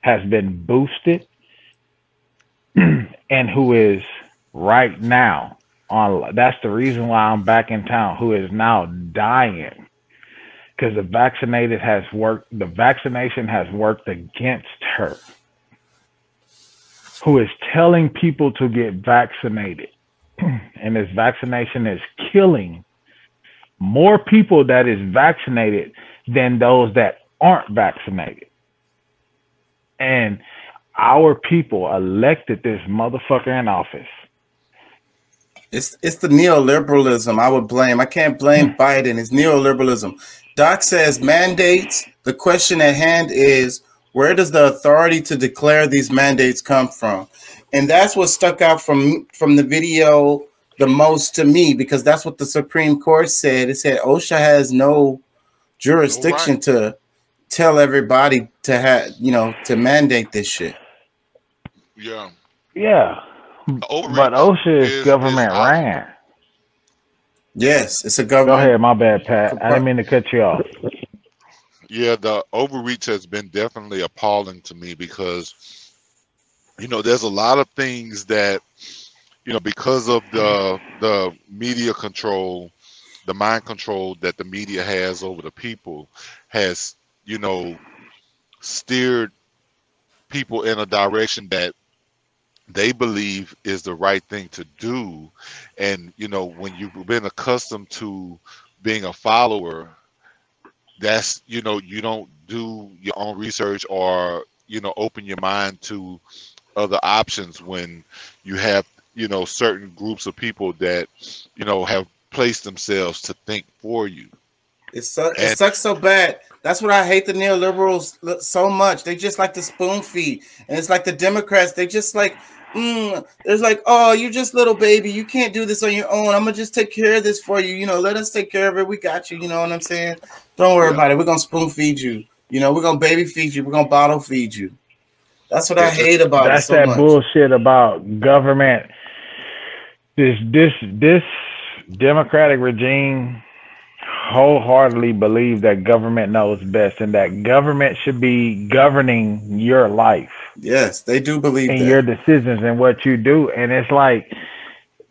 has been boosted, and who is right now on that's the reason why I'm back in town, who is now dying because the vaccinated has worked the vaccination has worked against her who is telling people to get vaccinated. And this vaccination is killing more people that is vaccinated than those that aren't vaccinated. And our people elected this motherfucker in office It's it's the neoliberalism I would blame. I can't blame hmm. Biden. It's neoliberalism. Doc says mandates. The question at hand is where does the authority to declare these mandates come from? And that's what stuck out from from the video the most to me because that's what the Supreme Court said. It said OSHA has no jurisdiction to tell everybody to have you know to mandate this shit. Yeah. yeah but OSHA is government ran. Yes, it's a government. Go government. ahead, my bad, Pat. I didn't mean to cut you off. Yeah, the overreach has been definitely appalling to me because, you know, there's a lot of things that, you know, because of the the media control, the mind control that the media has over the people, has you know, steered people in a direction that they believe is the right thing to do, and you know, when you've been accustomed to being a follower that's you know you don't do your own research or you know open your mind to other options when you have you know certain groups of people that you know have placed themselves to think for you It, su- it sucks so bad. That's what I hate the neoliberals uh, so much. They just like to spoon feed, and it's like the Democrats. They just like, mm, there's like, oh, you just little baby. You can't do this on your own. I'm gonna just take care of this for you. You know, let us take care of it. We got you. You know what I'm saying? Don't worry about it. We're gonna spoon feed you. You know, we're gonna baby feed you. We're gonna bottle feed you. That's what I hate about That's it so that much. bullshit about government. This this this democratic regime wholeheartedly believe that government knows best and that government should be governing your life Yes, they do believe in that. your decisions and what you do. And it's like,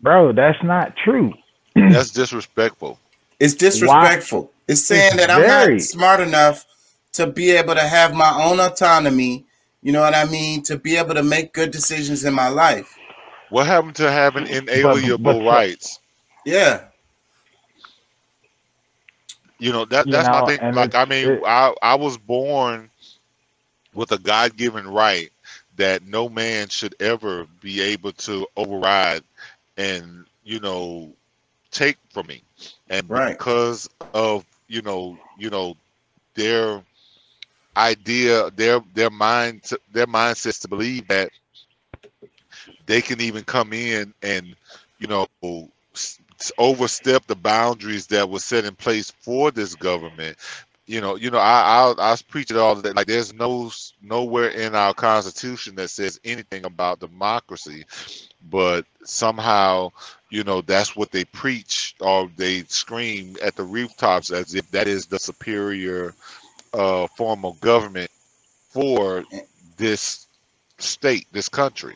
bro, that's not true. that's disrespectful It's disrespectful. It's saying It's that I'm not smart enough to be able to have my own autonomy You know what I mean? To be able to make good decisions in my life. What happened to having inalienable but- rights? Yeah. You know that You that's know, my thing. Like it- I mean, it- I I was born with a God given right that no man should ever be able to override and you know take from me. And Right. because of you know you know their idea, their their mind their mindsets to believe that they can even come in and you know overstep the boundaries that were set in place for this government you know you know i i, I preach it all the day like there's no nowhere in our constitution that says anything about democracy but somehow you know that's what they preach or they scream at the rooftops as if that is the superior uh form of government for this state this country.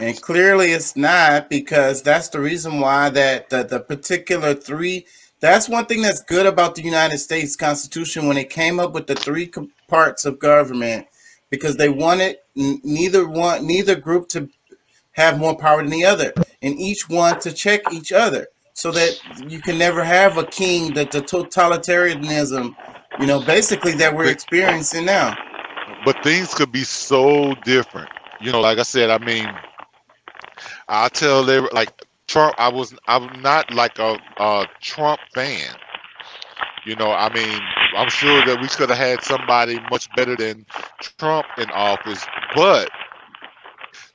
And clearly it's not because that's the reason why that the, the particular three that's one thing that's good about the United States Constitution when it came up with the three parts of government because they wanted n- neither one neither group to have more power than the other and each one to check each other so that you can never have a king that the totalitarianism you know basically that we're experiencing now but things could be so different. You know, like I said, I mean, I tell every like Trump. I was I'm not like a, a Trump fan. You know, I mean, I'm sure that we could have had somebody much better than Trump in office, but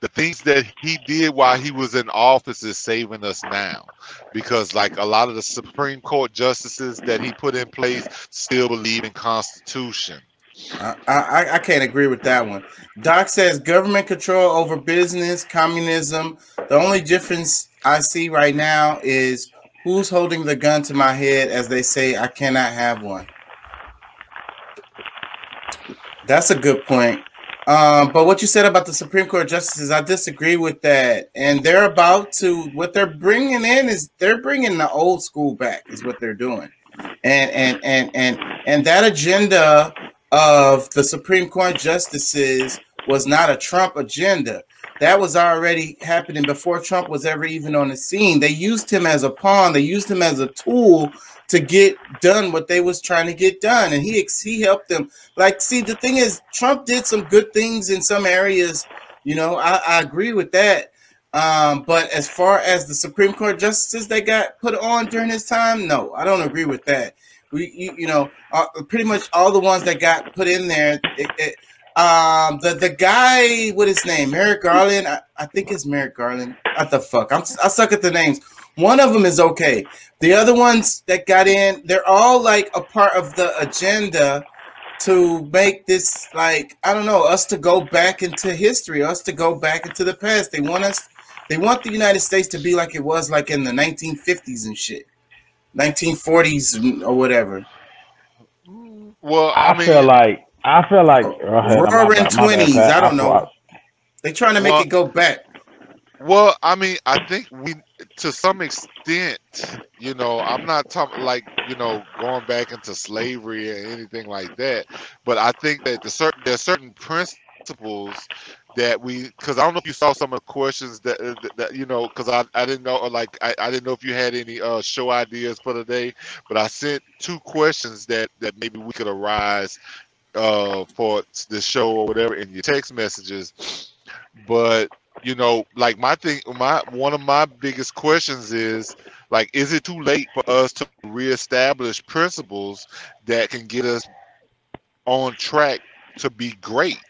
the things that he did while he was in office is saving us now because like a lot of the supreme court justices that he put in place still believe in constitution I, I, I can't agree with that one. Doc says government control over business, communism. The only difference I see right now is who's holding the gun to my head as they say I cannot have one. That's a good point. Um, but what you said about the Supreme Court justices, I disagree with that. And they're about to what they're bringing in is they're bringing the old school back. Is what they're doing, and and and and and that agenda of the Supreme Court justices was not a Trump agenda. That was already happening before Trump was ever even on the scene. They used him as a pawn. They used him as a tool to get done what they was trying to get done, and he he helped them. Like, see, the thing is, Trump did some good things in some areas. You know, I, I agree with that. Um, but as far as the Supreme Court justices that got put on during his time, no, I don't agree with that. We, you, you know, uh, pretty much all the ones that got put in there. It, it, um, the the guy, what his name? Merrick Garland. I, I think it's Merrick Garland. What the fuck? I'm I suck at the names. One of them is okay. The other ones that got in, they're all like a part of the agenda to make this like I don't know us to go back into history, us to go back into the past. They want us. They want the United States to be like it was like in the 1950s and shit, 1940s or whatever. Well, I, feel like I feel like oh, oh my Roaring bad, my bad, twenties. I don't know. thought- They trying to make Well- it go back. Well, I mean, I think we, to some extent, you know, I'm not talking like, you know, going back into slavery or anything like that, but I think that the certain there are certain principles that we, because I don't know if you saw some of the questions that, uh, that, that you know, because I, I didn't know, like, I, I didn't know if you had any uh, show ideas for today, but I sent two questions that that maybe we could arise uh, for the show or whatever in your text messages, but you know like my thing my one of my biggest questions is like is it too late for us to reestablish principles that can get us on track to be great.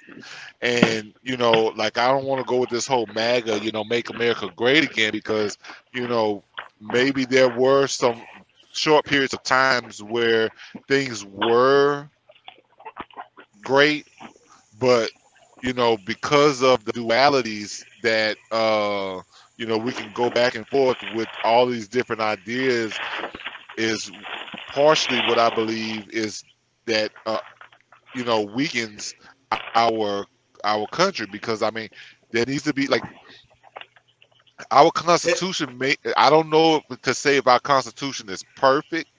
And you know like i don't want to go with this whole maga you know make america great again because you know maybe there were some short periods of times where things were great but you know because of the dualities that uh you know we can go back and forth with all these different ideas is partially what i believe is that uh you know weakens our our country because i mean there needs to be like our constitution may i don't know to say if our constitution is perfect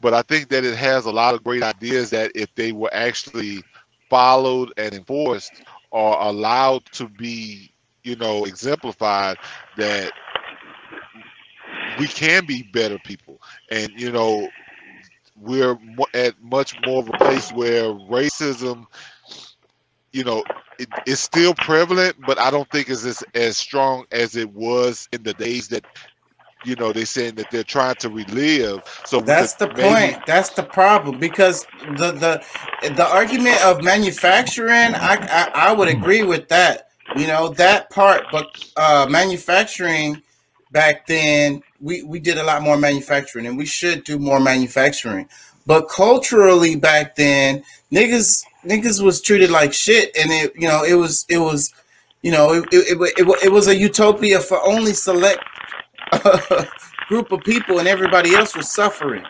but i think that it has a lot of great ideas that if they were actually followed and enforced are allowed to be, you know, exemplified that we can be better people, and you know, we're at much more of a place where racism, you know, it, it's still prevalent, but I don't think it's as, as strong as it was in the days that, you know, they're saying that they're trying to relive. So That's the maybe- point. That's the problem because the the the argument of manufacturing, I I, I would agree with that. You know that part, but uh, manufacturing back then we we did a lot more manufacturing, and we should do more manufacturing. But culturally back then, niggas niggas was treated like shit, and it you know it was it was you know it it, it, it, it was a utopia for only select group of people, and everybody else was suffering.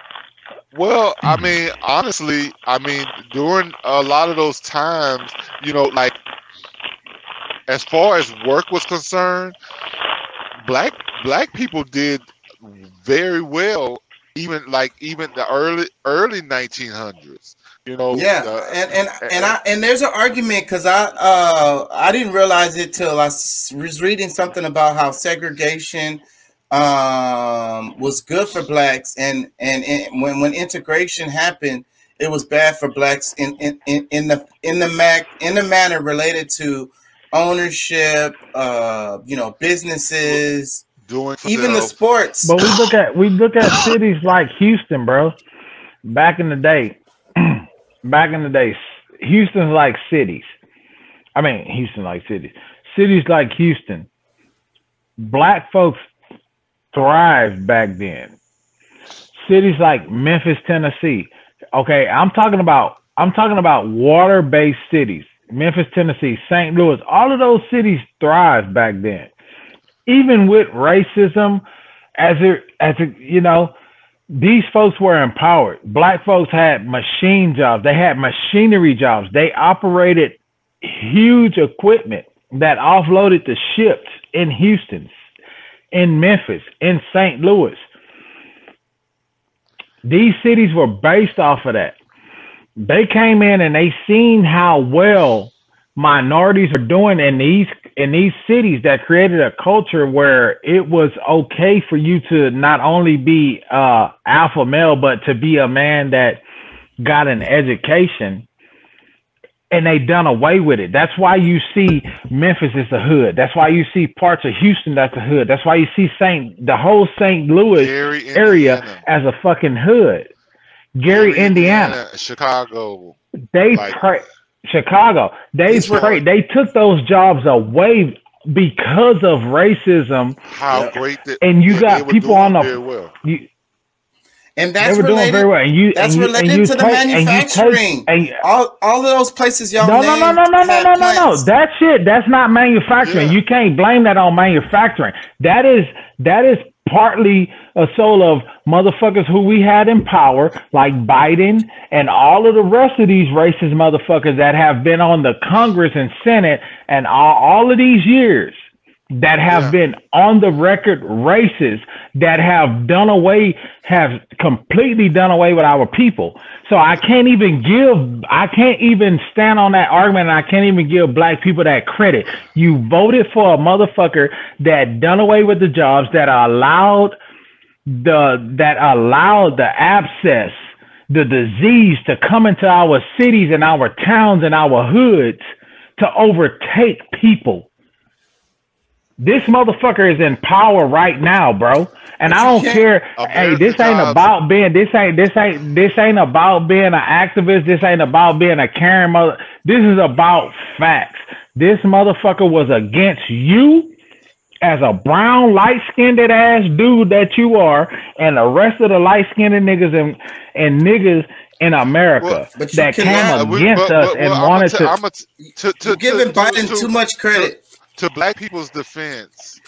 Well, I hmm. mean, honestly, I mean, during a lot of those times, you know, like as far as work was concerned, black black people did very well, even like even the early early 1900s. You know, Yeah, uh, and and and I and there's an argument because I uh I didn't realize it till i was reading something about how segregation um was good for blacks and and, and when when integration happened it was bad for blacks in in, in, in the in the mac in the manner related to ownership uh you know businesses doing even the sports But we look at we look at cities like Houston, bro. Back in the day, back in the day, Houston's like cities. I mean, Houston like cities. Cities like Houston, black folks thrived back then. Cities like Memphis, Tennessee. Okay, I'm talking about I'm talking about water-based cities. Memphis, Tennessee, St. Louis, all of those cities thrived back then even with racism, as it as it you know, these folks were empowered. Black folks had machine jobs. They had machinery jobs. They operated huge equipment that offloaded the ships in Houston, in Memphis, in St. Louis. These cities were based off of that. They came in and they seen how well minorities are doing in these in these cities that created a culture where it was okay for you to not only be uh alpha male but to be a man that got an education and they done away with it. That's why you see Memphis is a hood. That's why you see parts of Houston that's a hood. That's why you see Saint the whole St. Louis Gary, area as a fucking hood. Gary, Indiana. Indiana, Chicago. They Like- pray Chicago. They These were- they took those jobs away because of racism. How great that And you got they people on the very well. you, and they that's were doing related very well. And you that's and you, related and you to the take- and you take- manufacturing and all all of those places y'all no, no, no, no, no, no, no, no, no. plants. That shit, that's not manufacturing. You can't blame that on manufacturing. That is that is partly a soul of motherfuckers who we had in power, like Biden and all of the rest of these racist motherfuckers that have been on the Congress and Senate and all, all of these years that have been on the record racist that have done away have completely done away with our people. So i can't even give i can't even stand on that argument and i can't even give black people that credit. You voted for a motherfucker that done away with the jobs that allowed the that allowed the abscess the disease to come into our cities and our towns and our hoods to overtake people this motherfucker is in power right now, bro. And I don't care. Hey, this ain't about being this ain't this ain't this ain't about being an activist. This ain't about being a Karen mother. This is about facts. This motherfucker was against you as a brown, light skinned ass dude that you are, and the rest of the light skinned niggas and and niggas in America but that cannot- came uh, we- against but- us but- and well, I'ma wanted t- to. I'ma t- to, to, You're giving to- Biden to- too much credit. To black people's defense,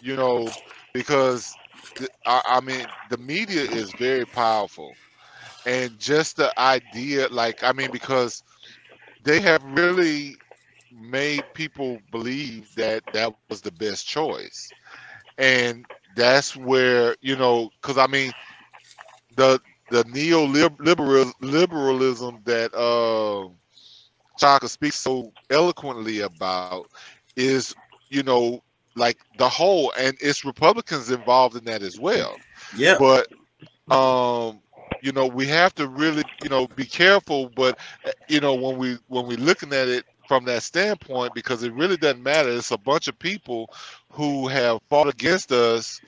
you know, because th- I, I mean the media is very powerful, and just the idea, like I mean, because they have really made people believe that that was the best choice, and that's where you know, because I mean, the the neoliberal liberalism that uh, Chaka speaks so eloquently about is, you know, like the whole, and it's Republicans involved in that as well. Yeah. But um, you know, we have to really, you know, be careful. But you know, when we when we're looking at it from that standpoint, because it really doesn't matter. It's a bunch of people who have fought against us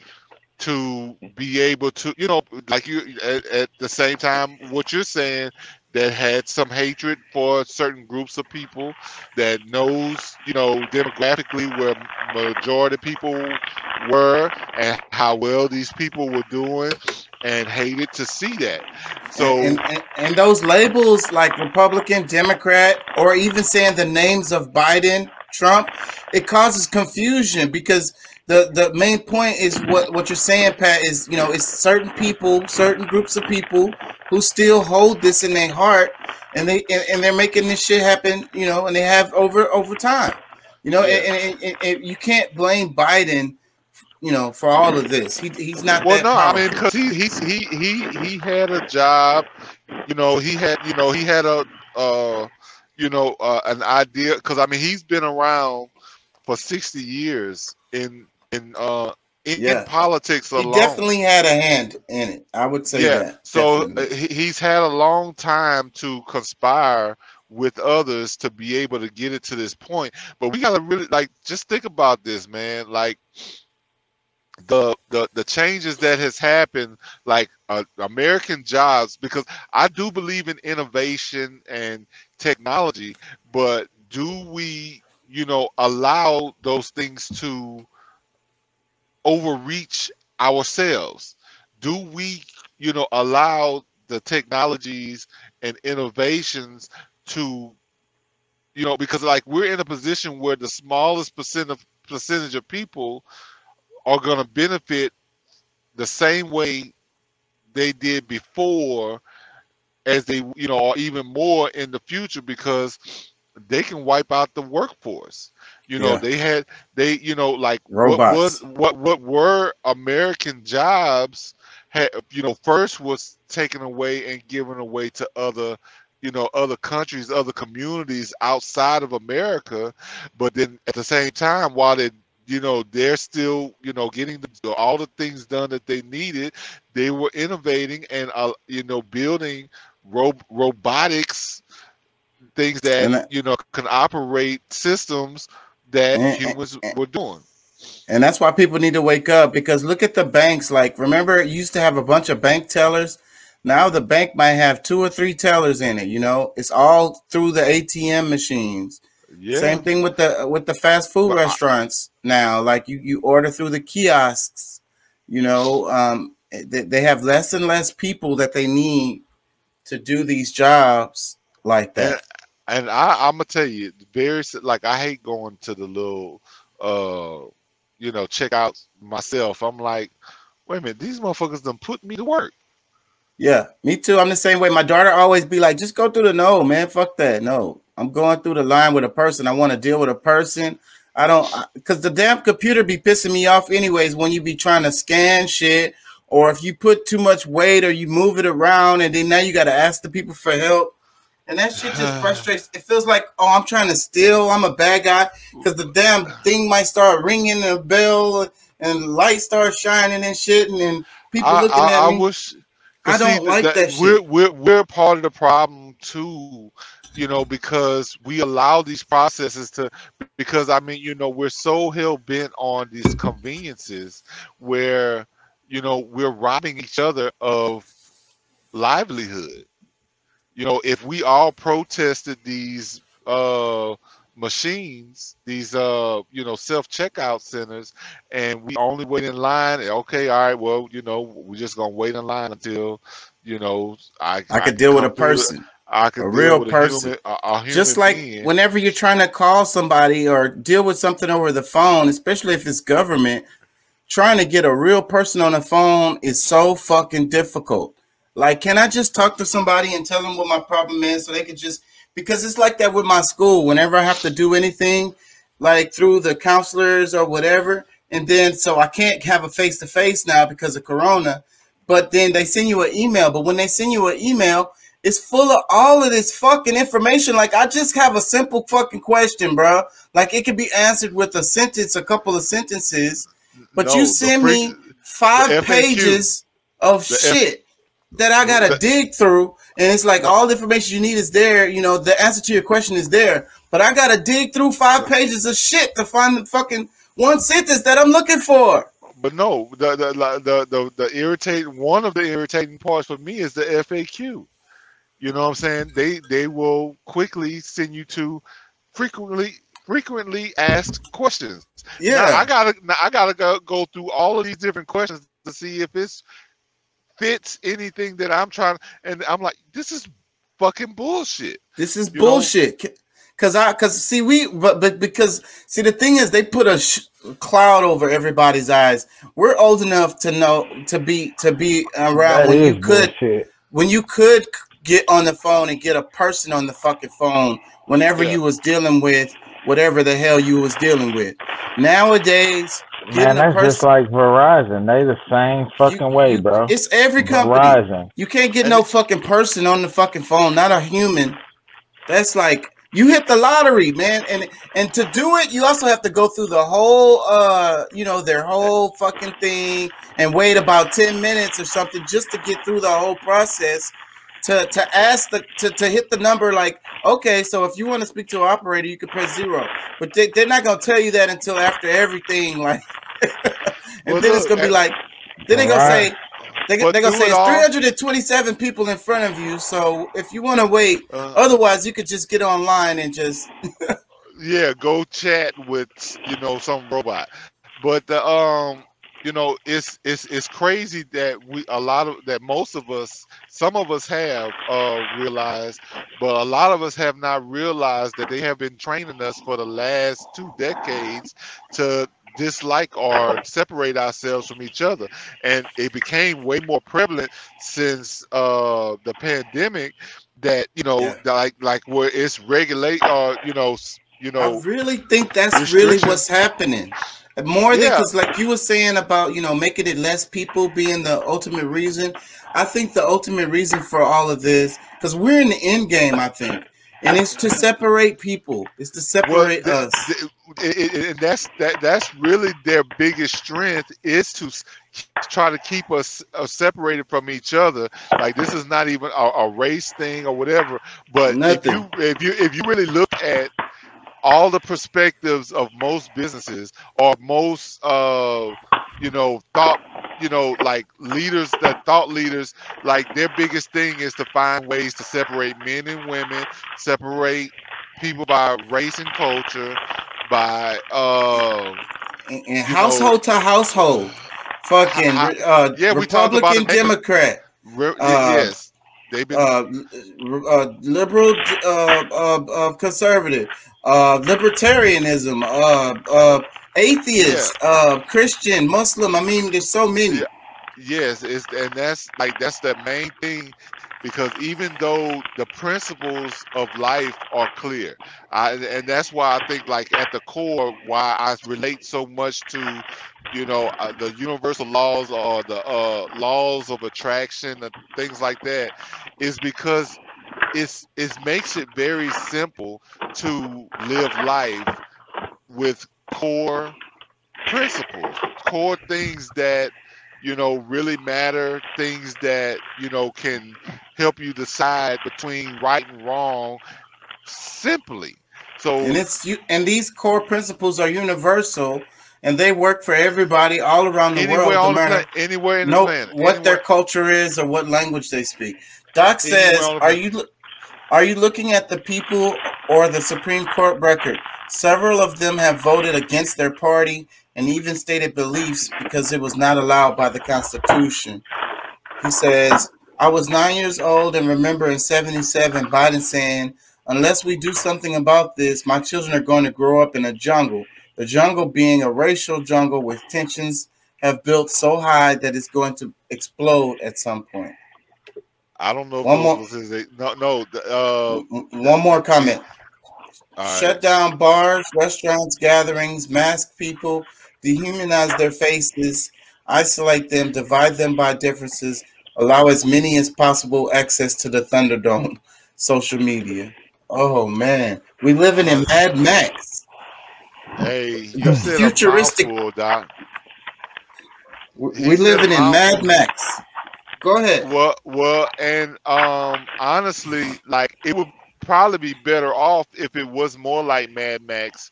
to be able to, you know, like you at, at the same time, what you're saying that had some hatred for certain groups of people that knows, you know, demographically where majority people were and how well these people were doing and hated to see that. So and, and, and those labels like Republican, Democrat, or even saying the names of Biden, Trump, it causes confusion because the the main point is what what you're saying, Pat, is you know it's certain people, certain groups of people who still hold this in their heart, and they and, and they're making this shit happen, you know, and they have over over time, you know, and, and, and, and you can't blame Biden, you know, for all of this. He he's not. well, no, I mean because he he he he he had a job, you know, he had you know he had a uh you know uh, an idea because I mean he's been around for sixty years in in uh in, Yeah. in politics he definitely had a hand in it. I would say yeah. that. So definitely. uh, he's had a long time to conspire with others to be able to get it to this point. But we gotta really like just think about this, man. Like the the the changes that has happened, like uh, American jobs, because I do believe in innovation and technology, but do we, you know, allow those things to overreach ourselves? Do we, you know, allow the technologies and innovations to, you know, because like we're in a position where the smallest percent of percentage of people are going to benefit the same way they did before as they you know or even more in the future because they can wipe out the workforce you know Yeah. they had they you know like Robots. what was what what were american jobs had you know first was taken away and given away to other you know other countries other communities outside of america but then at the same time while they you know they're still you know getting the, all the things done that they needed they were innovating and uh, you know building ro- robotics things that that- you know can operate systems that And- humans were doing And that's why people need to wake up because look at the banks. Like, remember, it used to have a bunch of bank tellers. Now the bank might have two or three tellers in it. You know, it's all through the ATM machines. yeah Same thing with the with the fast food But I- restaurants now. Like you you order through the kiosks. You know, um, they, they have less and less people that they need to do these jobs like that. And I, I'm gonna tell you, very like I hate going to the little, uh, you know, check out myself. I'm like, wait a minute, these motherfuckers done put me to work. Yeah, me too. I'm the same way. My daughter always be like, just go through the no, man. Fuck that. No, I'm going through the line with a person. I want to deal with a person. I don't, because the damn computer be pissing me off, anyways, when you be trying to scan shit, or if you put too much weight or you move it around, and then now you got to ask the people for help. And that shit just frustrates. It feels like, oh, I'm trying to steal. I'm a bad guy because the damn thing might start ringing a bell and light starts shining and shit, and then people I, looking I, at I me. wish. I don't like that shit. We're, we're we're part of the problem too, you know, because we allow these processes to. Because I mean, you know, we're so hell bent on these conveniences where, you know, we're robbing each other of livelihood. You know, if we all protested these uh machines, these uh, you know, self checkout centers, and we only wait in line. Okay, all right, well, you know, we're just gonna wait in line until, you know, I I could deal with a come through the- person, I could a real person. A human, a, a human Just like being. whenever you're trying to call somebody or deal with something over the phone, especially if it's government, trying to get a real person on the phone is so fucking difficult. Like, can I just talk to somebody and tell them what my problem is so they could just because it's like that with my school. Whenever I have to do anything, like through the counselors or whatever, and then so I can't have a face to face now because of Corona. But then they send you an email. But when they send you an email, it's full of all of this fucking information. Like I just have a simple fucking question, bro. Like it could be answered with a sentence, a couple of sentences, but No, you send me five FAQ. pages of The F- shit that I gotta dig through, and it's like all the information you need is there. You know, the answer to your question is there, but I gotta dig through five pages of shit to find the fucking one sentence that I'm looking for. But no, the the the the, the irritating one of the irritating parts for me is the FAQ. You know what I'm saying? They they will quickly send you to frequently frequently asked questions. Yeah. Now, I gotta now I gotta go, go through all of these different questions to see if it's fits anything that I'm trying and I'm like, this is fucking bullshit. This is You bullshit. C- Cause I, cause see, we, but, but because see, the thing is, they put a sh- cloud over everybody's eyes. We're old enough to know to be to be around That when you could bullshit. when you could get on the phone and get a person on the fucking phone whenever you was dealing with whatever the hell you was dealing with. Nowadays, Man, getting a that's just like Verizon. They the same fucking way, bro. it's every company. Verizon. You can't get no fucking person on the fucking phone, not a human. That's like you hit the lottery, man. And and to do it, you also have to go through the whole uh, you know, their whole fucking thing and wait about 10 minutes or something just to get through the whole process to to ask the to, to hit the number like, okay, so if you want to speak to an operator, you can press zero. But they, they're not gonna tell you that until after everything, like and Well, then it's gonna be like then they're gonna say they, they're gonna say it all- it's 327 people in front of you. So if you want to wait, Uh. otherwise you could just get online and just yeah, go chat with you know some robot. But the um, you know, it's it's it's crazy that we a lot of that most of us, some of us have uh realized, but a lot of us have not realized that they have been training us for the last two decades to dislike or separate ourselves from each other and it became way more prevalent since uh the pandemic that you know Yeah. like like where it's regulate or you know you know I really think that's really what's happening. More than Yeah. because, like you were saying about you know making it less people being the ultimate reason. I think the ultimate reason for all of this because we're in the end game. I think, and it's to separate people. It's to separate th- us. th- it- it- and that's that that's really their biggest strength is to try to keep us uh, separated from each other like this is not even a, a race thing or whatever but if you if you if you really look at all the perspectives of most businesses or most uh you know thought you know like leaders that thought leaders like their biggest thing is to find ways to separate men and women separate people by race and culture by uh and know, household to household, fucking uh, yeah, we talked about Republican, it, Democrat. re- uh, yes. They've been uh, uh, liberal, uh, uh, uh, conservative, uh, libertarianism, uh, uh, atheist, uh, Christian, Muslim. I mean, there's so many. Yes, it's and that's like that's the main thing because even though the principles of life are clear, I, and that's why I think like at the core why I relate so much to you know uh, the universal laws or the uh, laws of attraction and things like that is because it's it makes it very simple to live life with core principles, core things that you know really matter, things that you know can help you decide between right and wrong simply. So And it's you. And these core principles are universal, and they work for everybody all around the anywhere world. no the matter planet, anywhere in the planet, what their culture is or what language they speak. Doc says, "Are you are you looking at the people or the Supreme Court record? Several of them have voted against their party and even stated beliefs because it was not allowed by the Constitution." He says, "I was nine years old and remember in '77 Biden saying." Unless we do something about this, my children are going to grow up in a jungle. The jungle being a racial jungle with tensions have built so high that it's going to explode at some point. I don't know One more- his, no no uh One more comment. right. Shut down bars, restaurants, gatherings, mask people, dehumanize their faces, isolate them, divide them by differences, Allow as many as possible access to the Thunderdome social media. Oh man, we living in Mad Max. Hey, you said futuristic- a mouthful, Doc. We we living in. Mad Max. Go ahead. Well, well, and um, honestly, like it would probably be better off if it was more like Mad Max,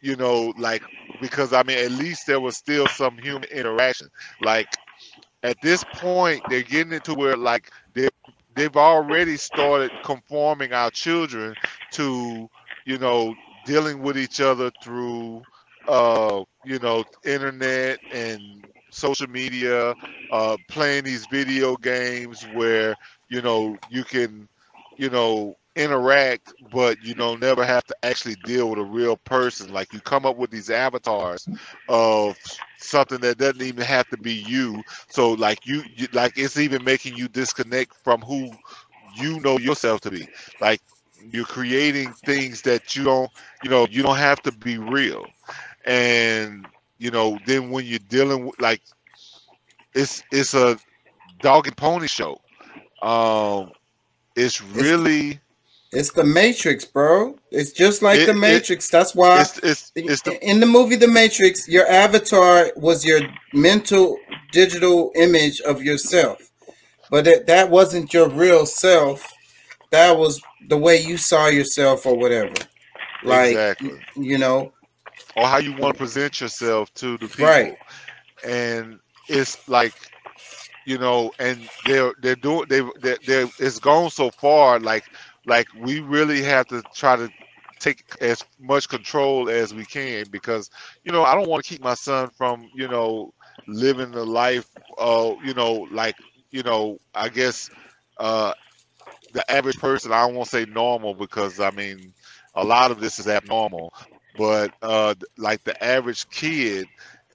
you know, like because I mean, at least there was still some human interaction. Like at this point, they're getting into where like they they've already started conforming our children to, you know, dealing with each other through, uh, you know, internet and social media, uh, playing these video games where you know you can, you know, interact, but you know never have to actually deal with a real person. Like you come up with these avatars of something that doesn't even have to be you. So like you, you like it's even making you disconnect from who you know yourself to be. Like you're creating things that you don't, you know, you don't have to be real. And you know, then when you're dealing with like it's it's a dog and pony show. Um it's really It's the Matrix, bro. It's just like It- the it- Matrix. That's why it's it's, it's the in the movie The Matrix, your avatar was your mental digital image of yourself. But that, that wasn't your real self. That was the way you saw yourself or whatever. Like Exactly. you know, or how you want to present yourself to the people. Right. And it's like, you know, and they're they're doing they they're, they're it's gone so far. Like like we really have to try to take as much control as we can because you know I don't want to keep my son from you know living the life uh you know like you know I guess uh the average person I don't want to say normal because I mean a lot of this is abnormal but uh like the average kid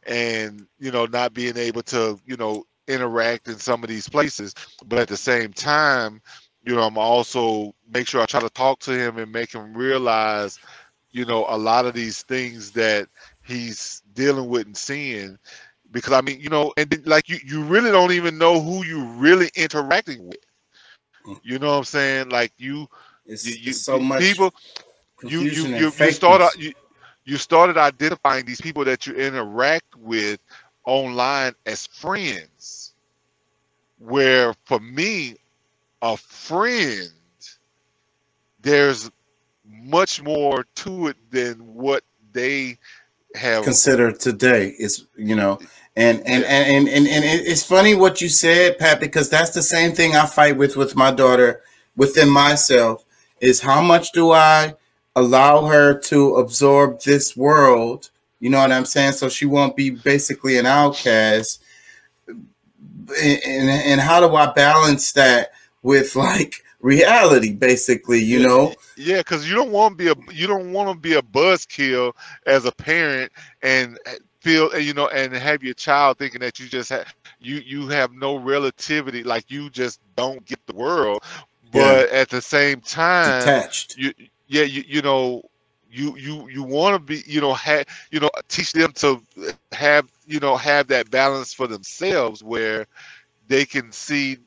and you know not being able to you know interact in some of these places but at the same time you know i'm also make sure i try to talk to him and make him realize you know a lot of these things that he's dealing with and seeing because i mean you know and like you you really don't even know who you really interacting with. You know what i'm saying? Like you it's, you, you it's so much people you you you, you start out you, you started identifying these people that you interact with online as friends. Where for me a friend there's much more to it than what they have considered today. Is you know and and, and and and and it's funny what you said pat because that's the same thing i fight with with my daughter within myself is how much do i allow her to absorb this world you know what i'm saying? So she won't be basically an outcast. And, and, and how do i balance that with like reality basically you know? Yeah, because you don't want to be a you don't want to be a buzzkill as a parent and eh, feel eh, you know and have your child thinking that you just have you you have no relativity like you just don't get the world, but at the same time Detached. You yeah you you know you you you want to be you know have you know teach them to have you know have that balance for themselves where they can see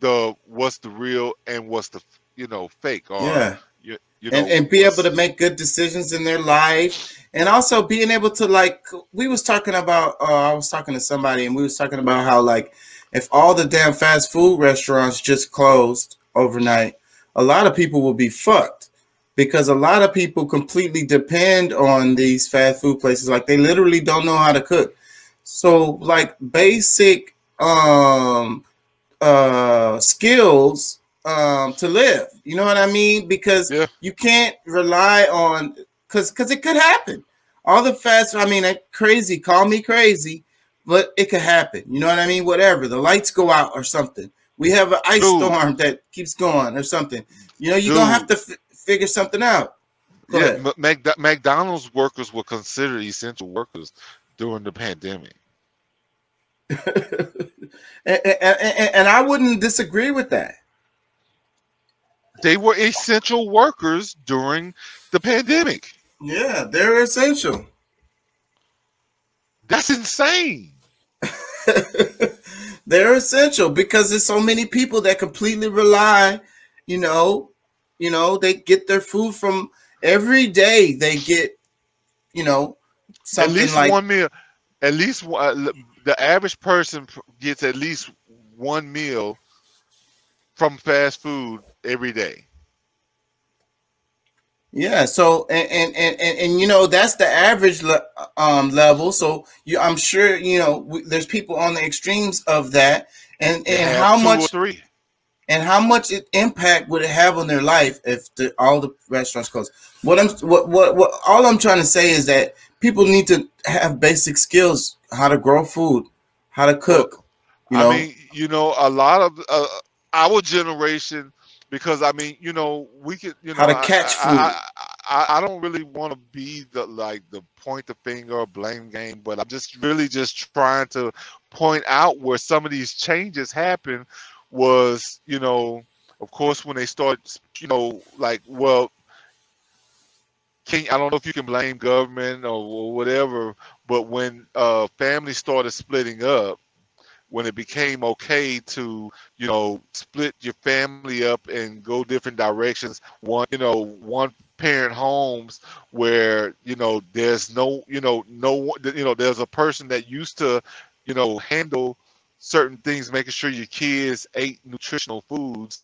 the what's the real and what's the you know fake or Yeah. you, you know and, and be able to make good decisions in their life and also being able to like we was talking about uh, i was talking to somebody and we was talking about how like if all the damn fast food restaurants just closed overnight a lot of people will be fucked because a lot of people completely depend on these fast food places. Like they literally don't know how to cook. So like basic um uh skills um to live. You know what i mean? Because you can't rely on because because it could happen. All the fast i mean crazy call me crazy but it could happen. You know what i mean? Whatever. The lights go out or something. We have an ice Dude. storm that keeps going or something. You know you're gonna have to figure something out Go yeah. M- Mac- McDonald's workers were considered essential workers during the pandemic. and, and, and, and i wouldn't disagree with that They were essential workers during the pandemic. yeah they're essential That's insane. They're essential because there's so many people that completely rely, you know, you know, they get their food from every day. They get, you know, At least like one meal. At least one, uh, the average person gets at least one meal from fast food every day. Yeah, so and and and, and, and you know that's the average le- um level. So you, I'm sure you know there's people on the extremes of that, and and how much three. And how much it impact would it have on their life if the, all the restaurants close? What I'm what, what what all I'm trying to say is that people need to have basic skills: how to grow food, how to cook. You know, I mean, you know, a lot of uh, our generation, because I mean, you know, we could, you know, How to I- catch I, I, I, I don't really want to be the like the point the finger or blame game, but I'm just really just trying to point out where some of these changes happen. Was you know, of course, when they start, you know, like well, can I don't know if you can blame government or, or whatever, but when uh, families started splitting up, when it became okay to you know split your family up and go different directions, one you know one parent homes where you know there's no you know no you know there's a person that used to you know handle certain things making sure your kids ate nutritional foods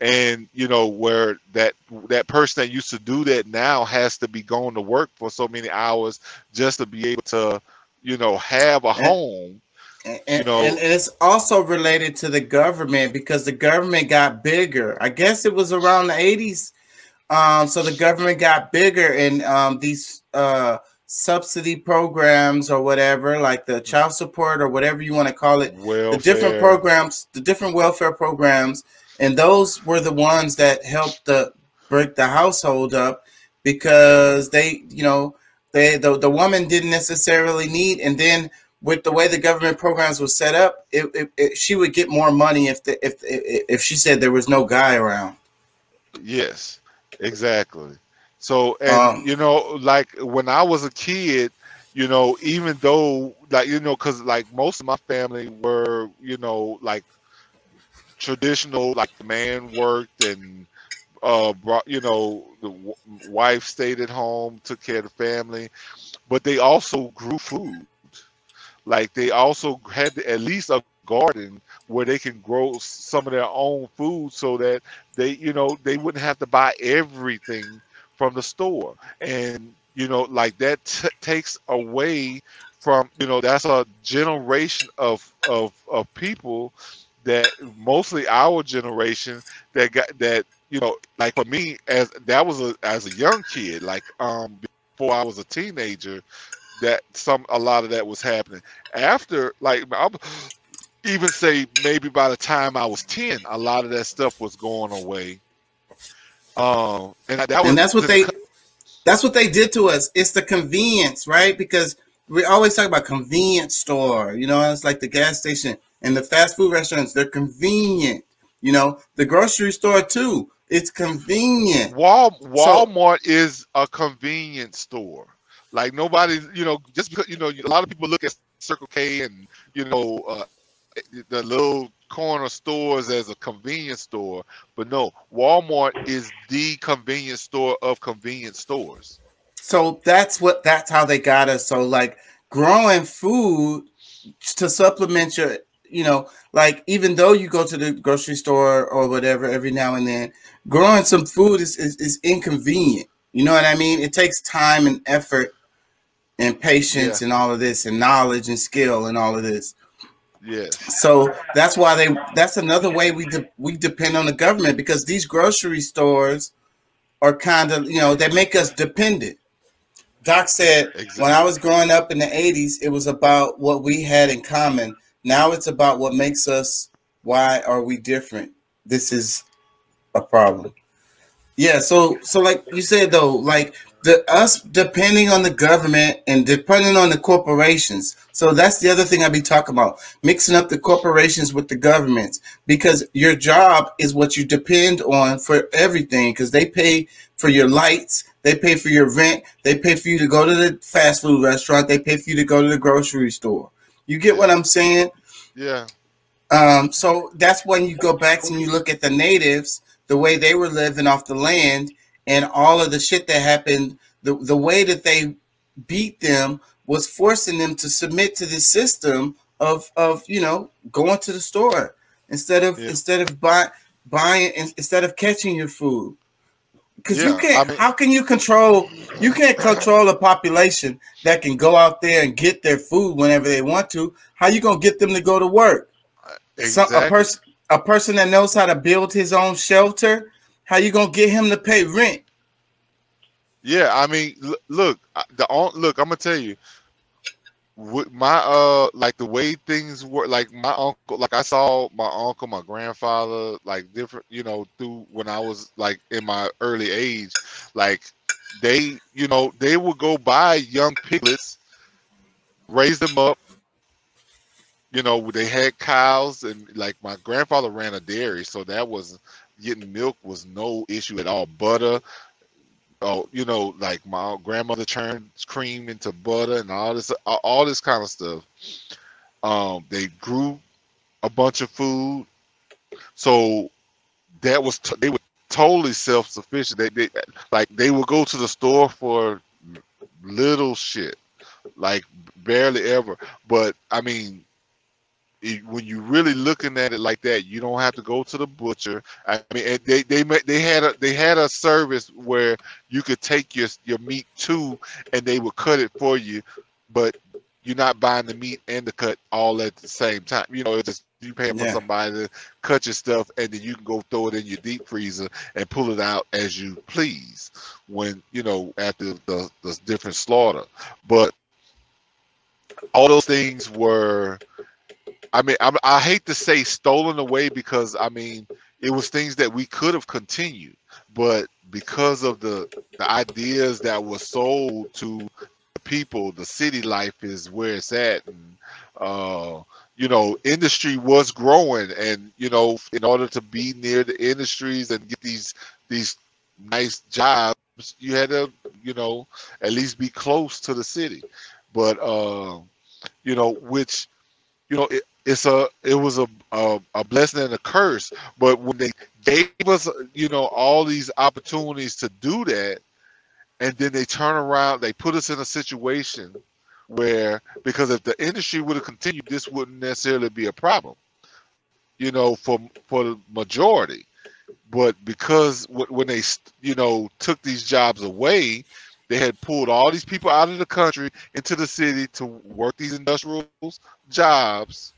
and you know where that that person that used to do that now has to be going to work for so many hours just to be able to you know have a home and, you know and it's also related to the government because the government got bigger. I guess it was around the 80s. Um, so the government got bigger and um, these uh, subsidy programs or whatever, like the child support or whatever you want to call it, the different programs, the different welfare programs, and those were the ones that helped the break the household up because they, you know, they the, the woman didn't necessarily need, and then with the way the government programs were set up, it, it, it- she would get more money if the, if if she said there was no guy around. Yes, exactly. So, and Um, you know, like when I was a kid, you know, even though, like, you know, because like most of my family were, you know, like traditional, like the man worked and, uh, brought, you know, the w- wife stayed at home, took care of the family, but they also grew food. Like they also had at least a garden where they can grow some of their own food so that they you know they wouldn't have to buy everything from the store. And you know like that t- takes away from you know that's a generation of of of people that mostly our generation that got that you know like for me as that was a as a young kid like um before I was a teenager that some a lot of that was happening. After like I'll even say maybe by the time I was 10 a lot of that stuff was going away um and that was and that's what they that's what they did to us. It's the convenience, right? Because we always talk about convenience store, you know, it's like the gas station and the fast food restaurants, they're convenient. You know, the grocery store too. It's convenient. Wal- So- Walmart is a convenience store. Like nobody, you know, just because you know, a lot of people look at Circle K and you know uh, the little corner stores as a convenience store, but no, Walmart is the convenience store of convenience stores. So that's what that's how they got us. So like growing food to supplement your, you know, like even though you go to the grocery store or whatever every now and then, growing some food is is, is inconvenient. You know what I mean? It takes time and effort and patience Yeah. and all of this and knowledge and skill and all of this. Yes. So that's why they that's another way we de- we depend on the government because these grocery stores are kind of, you know, they make us dependent. Doc said when I was growing up in the 80s, it was about what we had in common. Now it's about what makes us why are we different? This is a problem. Yeah, so so like you said though, like the us depending on the government and depending on the corporations. So that's the other thing I be talking about, mixing up the corporations with the governments because your job is what you depend on for everything because they pay for your lights, they pay for your rent, they pay for you to go to the fast food restaurant, they pay for you to go to the grocery store. You get what I'm saying? Yeah. Um, so that's when you go back and you look at the natives, the way they were living off the land, and all of the shit that happened. The the way that they beat them was forcing them to submit to this system of of you know going to the store instead of instead of buy, buying instead of catching your food. Because you can't I mean- how can you control you can't control a population that can go out there and get their food whenever they want to. How you gonna get them to go to work? Uh, Some, a person a person that knows how to build his own shelter how you gonna get him to pay rent? Yeah, I mean, look, the look, I'm gonna tell you, with my uh, like the way things were, like my uncle, like I saw my uncle, my grandfather, like different, you know, through when I was like in my early age, like they, you know, they would go buy young piglets, raise them up. You know, they had cows, and like my grandfather ran a dairy, so that was getting milk was no issue at all. Butter, oh, you know, like my grandmother turned cream into butter and all this, all this kind of stuff. Um, they grew a bunch of food, so that was t- they were totally self sufficient. They, they like they would go to the store for little shit, like barely ever. But I mean, it- when you're really looking at it like that, you don't have to go to the butcher. I mean, and they they they had a they had a service where you could take your your meat to, and they would cut it for you, but you're not buying the meat and the cut all at the same time. You know, it's just you paying for somebody to cut your stuff, and then you can go throw it in your deep freezer and pull it out as you please. When you know after the the different slaughter, but all those things were I mean, I, I hate to say stolen away because I mean it was things that we could have continued, but because of the the ideas that were sold to people, the city life is where it's at, and uh, you know, industry was growing, and you know, in order to be near the industries and get these these nice jobs, you had to, you know, at least be close to the city, but uh, you know, which you know, it, it's a it was a, a a blessing and a curse. But when they gave us, you know, all these opportunities to do that, and then they turn around, they put us in a situation where because if the industry would have continued, this wouldn't necessarily be a problem, you know, for for the majority. But because wh- when they, you know, took these jobs away, they had pulled all these people out of the country into the city to work these industrial jobs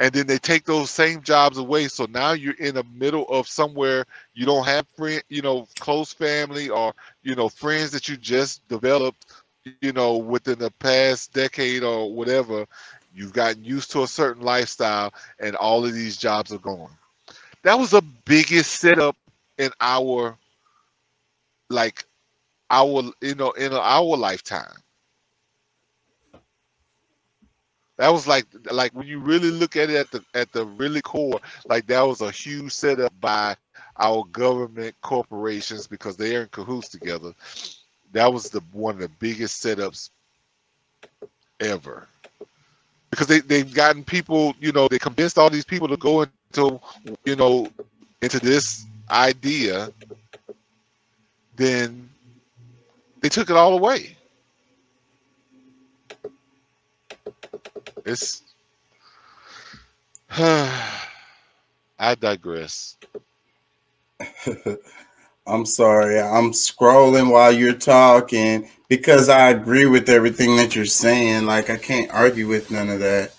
and then they take those same jobs away. So now you're in the middle of somewhere you don't have friend you know close family or you know friends that you just developed you know within the past decade or whatever. You've gotten used to a certain lifestyle and all of these jobs are gone. That was the biggest setup in our like our you know in our lifetime that was like like when you really look at it at the at the really core like that was a huge setup by our government corporations because they're in cahoots together. That was the one of the biggest setups ever. Because they, they've gotten people you know they convinced all these people to go into you know into this idea then they took it all away it's i digress I'm sorry. I'm scrolling while you're talking because I agree with everything that you're saying. Like I can't argue with none of that.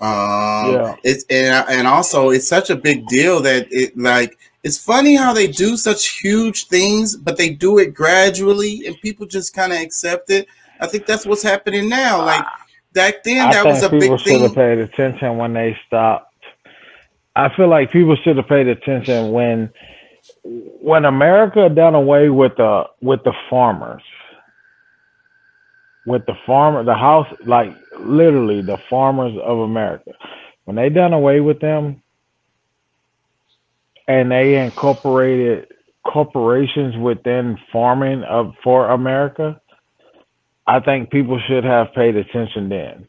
Um, Yeah. It's and and also it's such a big deal that it like it's funny how they do such huge things, but they do it gradually and people just kind of accept it. I think that's what's happening now. Like back then, I that was a people big should have paid attention when they stopped. I feel like people should have paid attention when when America done away with the with the farmers, with the farmer, the house, like literally the farmers of America, when they done away with them, and they incorporated corporations within farming of for America, I think people should have paid attention then.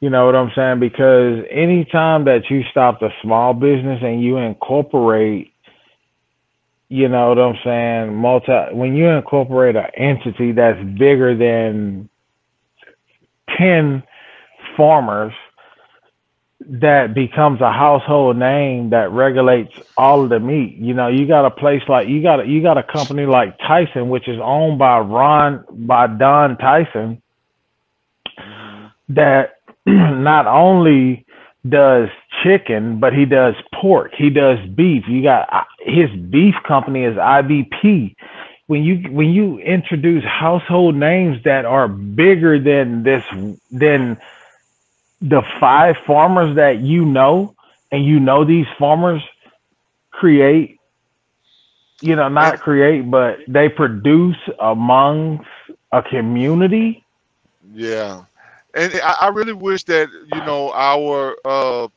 You know what I'm saying? Because anytime that you stop the small business and you incorporate, you know what I'm saying, multi when you incorporate an entity that's bigger than ten farmers that becomes a household name that regulates all of the meat. You know, you got a place like you got a, you got a company like Tyson, which is owned by Ron by Don Tyson, mm-hmm. that not only does chicken, but he does pork. He does beef. You got his beef company is IBP. When you when you introduce household names that are bigger than this than the five farmers that you know, and you know these farmers create, you know, not create, but they produce amongst a community. Yeah, and I, really wish that you know our uh,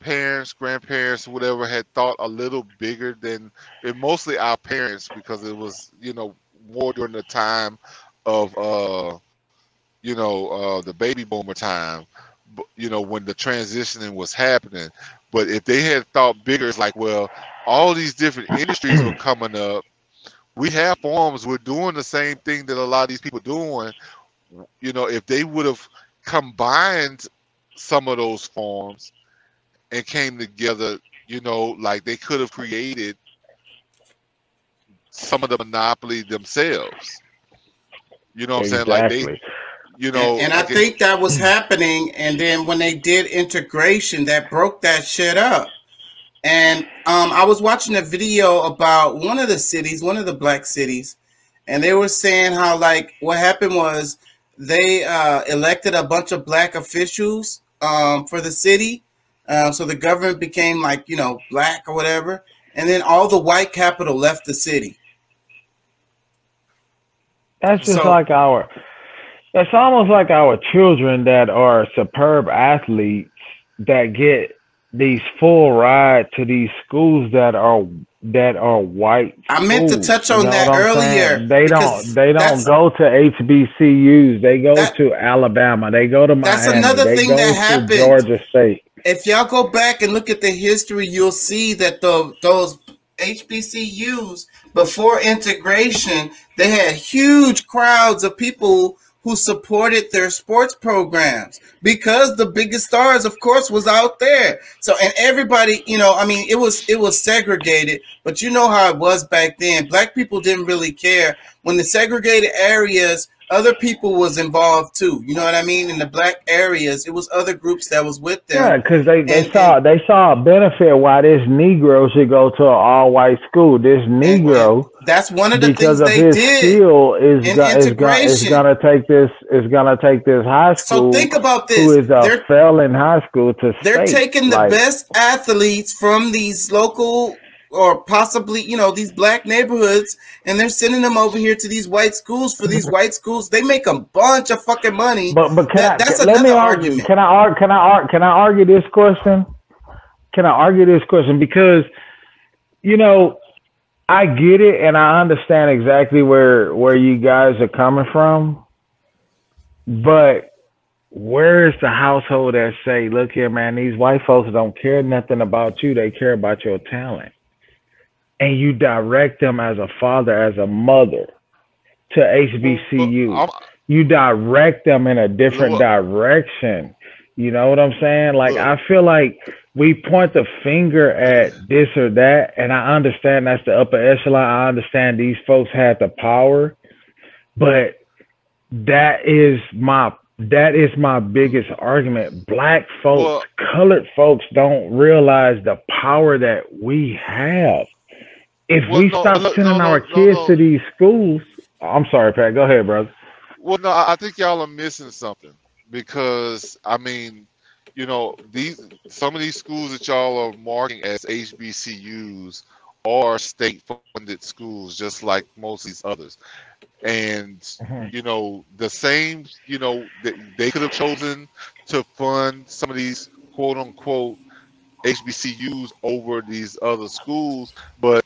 parents, grandparents, whatever, had thought a little bigger than, mostly our parents, because it was you know more during the time of uh, you know uh, the baby boomer time, you know when the transitioning was happening. But if they had thought bigger, it's like, well, all these different industries were coming up. We have farms. We're doing the same thing that a lot of these people doing. You know, if they would have combined some of those farms and came together, you know, like they could have created some of the monopoly themselves. You know what I'm saying? Like they, Exactly. You know, and, and I like it- think that was happening. And then when they did integration, that broke that shit up. And um, I was watching a video about one of the cities, one of the black cities, and they were saying how like what happened was they uh, elected a bunch of black officials um, for the city, uh, so the government became like you know black or whatever, and then all the white capital left the city. That's just So- like our. It's almost like our children that are superb athletes that get these full ride to these schools that are that are white. I meant to schools, touch you on know that earlier? They don't. They don't go to HBCUs. They go to Alabama. They go to That's another they thing go that happened. Georgia State. if y'all go back and look at the history, you'll see that the those HBCUs before integration, they had huge crowds of people who supported their sports programs because the biggest stars, of course, was out there. So and everybody, you know, I mean, it was it was segregated, but you know how it was back then. Black people didn't really care when the segregated areas. Other people was involved too. You know what I mean? In the black areas, it was other groups that was with them. Yeah, because they, they And- saw they saw a benefit why this Negro should go to an all white school. This Negro That's one of the because things of they his did skill is in go, is, go, is gonna take this is gonna take this high school. So think about this. Who is a They're- failing high school to They're state. taking the Like, best athletes from these local or possibly, you know, these black neighborhoods, and they're sending them over here to these white schools. For these white schools, they make a bunch of fucking money. But but can That- I that's can- let me argue? argument. Can I argue? Can I argue? Can I argue this question? Can I argue this question because you know I get it and I understand exactly where where you guys are coming from, but where is the household that say, "Look here, man, these white folks don't care nothing about you; they care about your talent," and you direct them as a father, as a mother, to HBCU you direct them in a different Look. direction. You know what I'm saying? Like I feel like we point the finger at this or that, and I understand that's the upper echelon. I understand these folks had the power, but that is my that is my biggest argument. Black folks, colored folks don't realize the power that we have. If Well, we no, stop no, sending no, our kids to these schools, I'm sorry, Pat. Go ahead, brother. Well, no, I think y'all are missing something because I mean, you know, these some of these schools that y'all are marking as HBCUs are state-funded schools, just like most of these others. And mm-hmm. you know, the same, you know, they, they could have chosen to fund some of these quote-unquote HBCUs over these other schools, but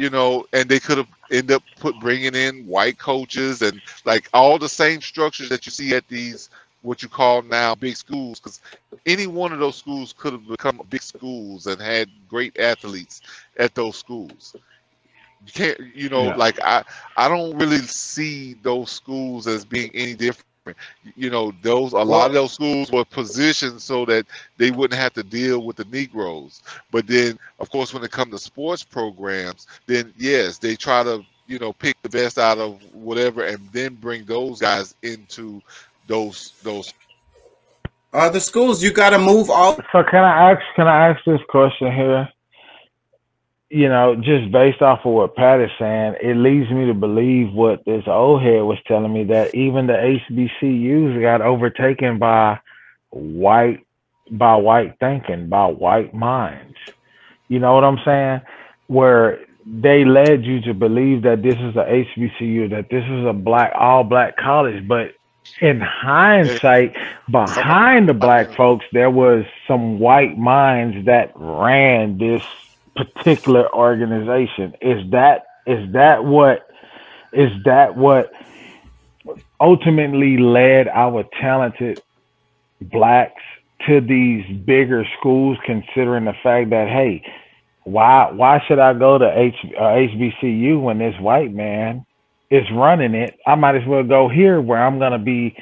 you know, and they could have end up put bringing in white coaches and like all the same structures that you see at these what you call now big schools because any one of those schools could have become big schools and had great athletes at those schools you can't you know Yeah. like i i don't really see those schools as being any different you know those a lot of those schools were positioned so that they wouldn't have to deal with the negroes but then of course when it comes to sports programs then yes they try to you know pick the best out of whatever and then bring those guys into those those Other schools, you got to move all. So can I ask? Can I ask this question here? You know, just based off of what Pat is saying, it leads me to believe what this old head was telling me that even the HBCUs got overtaken by white by white thinking, by white minds. You know what I'm saying? Where they led you to believe that this is a HBCU, that this is a black all black college, but in hindsight, behind the black folks, there was some white minds that ran this particular organization. Is that is that what is that what ultimately led our talented blacks to these bigger schools considering the fact that hey why why should I go to H, uh, HBCU when this white man is running it? I might as well go here where I'm gonna be,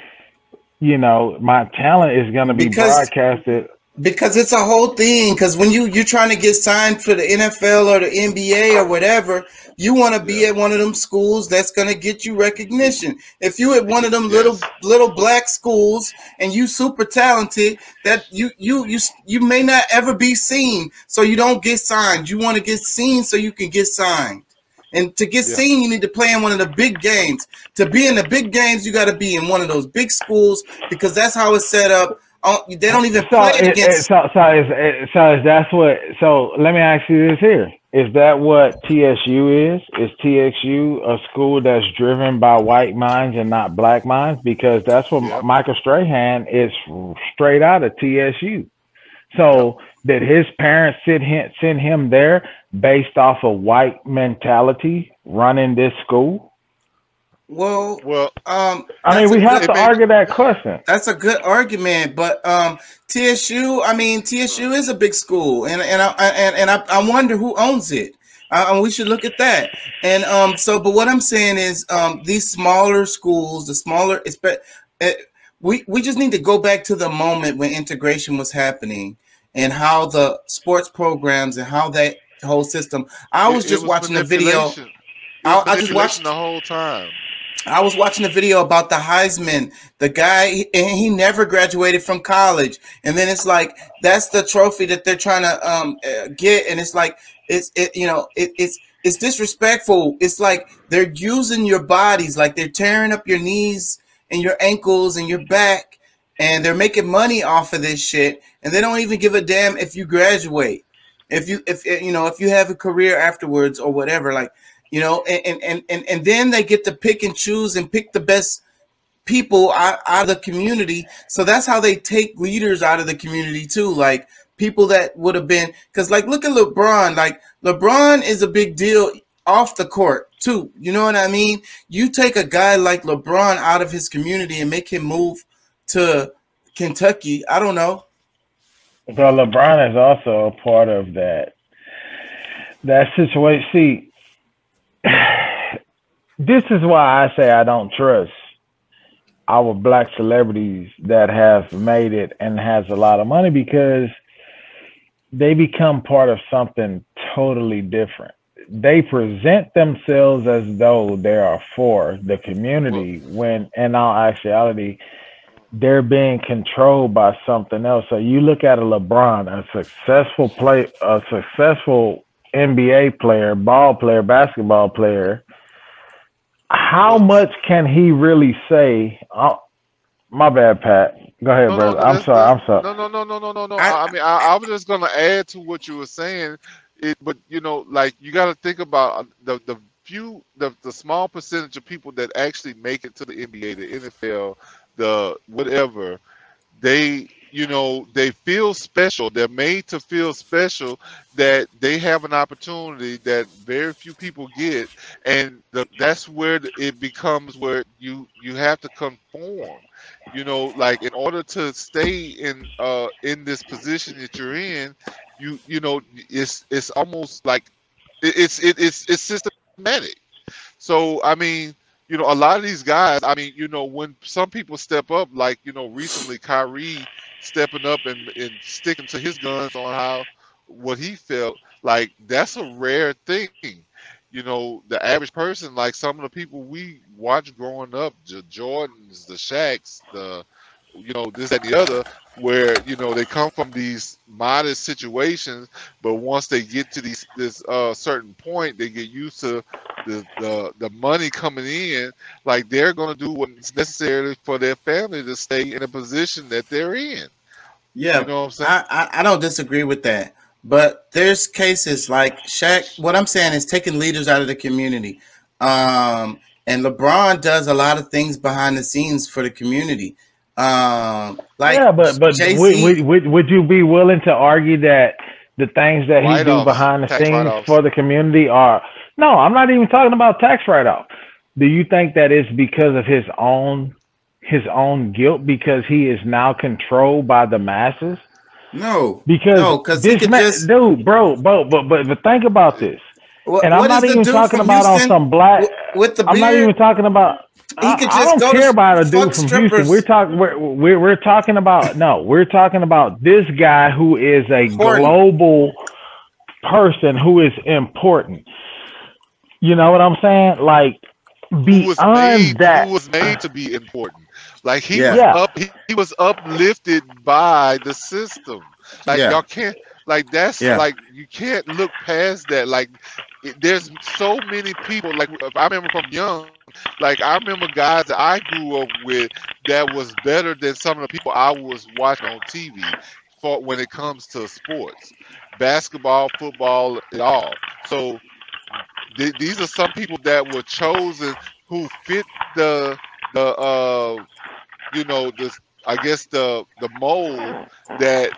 you know, my talent is gonna be Because- broadcasted. Because it's a whole thing. Because when you you're trying to get signed for the NFL or the NBA or whatever, you want to be at one of them schools that's gonna get you recognition. If you at one of them little little black schools and you super talented, that you you you you may not ever be seen, so you don't get signed. You want to get seen so you can get signed. And to get Yeah. seen, you need to play in one of the big games. To be in the big games, you got to be in one of those big schools because that's how it's set up. Uh, They don't even So, play it, it, against. so, so, is, it, so is that's what? So let me ask you this here: Is that what TSU is? Is TXU a school that's driven by white minds and not black minds? Because that's what Michael Strahan is straight out of TSU. So did his parents send him, send him there based off of white mentality running this school? Well, well, um, I mean, we have good- to argue that question. That's a good argument, but um, TSU. I mean, TSU is a big school, and and I and, and I, I wonder who owns it. Uh, we should look at that. And um, so, but what I'm saying is, um, these smaller schools, the smaller, it's be- uh, we we just need to go back to the moment when integration was happening and how the sports programs and how that whole system. I was it just was watching the video. I, was I just watched the whole time. I was watching a video about the Heisman. The guy, and he never graduated from college, and then it's like that's the trophy that they're trying to um uh, get, and it's like it's it you know it, it's it's disrespectful. It's like they're using your bodies, like they're tearing up your knees and your ankles and your back, and they're making money off of this shit, and they don't even give a damn if you graduate, if you if you know if you have a career afterwards or whatever, like you know and and and, and then they get to pick and choose and pick the best people out, out of the community. So that's how they take leaders out of the community too like people that would have been because like look at lebron like lebron is a big deal off the court too. You know what i mean? You take a guy like lebron out of his community and make him move to kentucky i don't know. So LeBron is also a part of that that situation. See, this is why I say I don't trust our black celebrities that have made it and has a lot of money because they become part of something totally different. They present themselves as though they are for the community when in all actuality they're being controlled by something else. So you look at a LeBron, a successful play, a successful NBA player, ball player, basketball player. How much can he really say? Oh, my bad, Pat. Go ahead, brother. I'm sorry. I'm sorry. No, no, no, no, no, no, no. I, I mean, I, I was just gonna add to what you were saying. It, but you know, like you got to think about uh, the the few, the the small percentage of people that actually make it to the NBA, the NFL, the whatever. They you know they feel special. They're made to feel special that they have an opportunity that very few people get. And the, that's where it becomes where you you have to conform. You know like in order to stay in uh in this position that you're in you you know it's it's almost like it, it's it, it's it's systematic. So i mean you know, a lot of these guys, I mean, you know, when some people step up, like, you know, recently Kyrie stepping up and, and sticking to his guns on how what he felt, like that's a rare thing. You know, the average person, like some of the people we watch growing up, the Jordans, the Shaqs, the you know, this and the other, where you know they come from these modest situations, but once they get to these this uh, certain point, they get used to the, the the money coming in. Like they're going to do what's necessary for their family to stay in a position that they're in. Yeah, You know what I'm saying? I, I I don't disagree with that, but there's cases like Shaq. What I'm saying is taking leaders out of the community, um, and LeBron does a lot of things behind the scenes for the community. Um, like yeah, but but Jay-Z, would, would, would, would you be willing to argue that the things that he do behind the scenes write-offs. for the community are no? I'm not even talking about tax write off. Do you think that it's because of his own his own guilt because he is now controlled by the masses? no, Because no, because this could man, just. dude, bro, bro, but but but think about this. What, and I'm not even talking from about on Houston some black. with, with the I'm not even talking about. He I, could I don't go to care about a dude from strippers. Houston. We're talking. We're, we're we're talking about no. We're talking about this guy who is a Important. global person who is important. You know what I'm saying? Like who beyond made that. who was made to be important. Like he Yeah. was Yeah. up he, he was uplifted by the system. Like Yeah. y'all can't like that's Yeah. like you can't look past that. Like it, there's so many people like if I remember from young like I remember guys that I grew up with that was better than some of the people I was watching on TV for when it comes to sports, basketball, football, it all. So th- these are some people that were chosen who fit the the uh you know the I guess the the mold that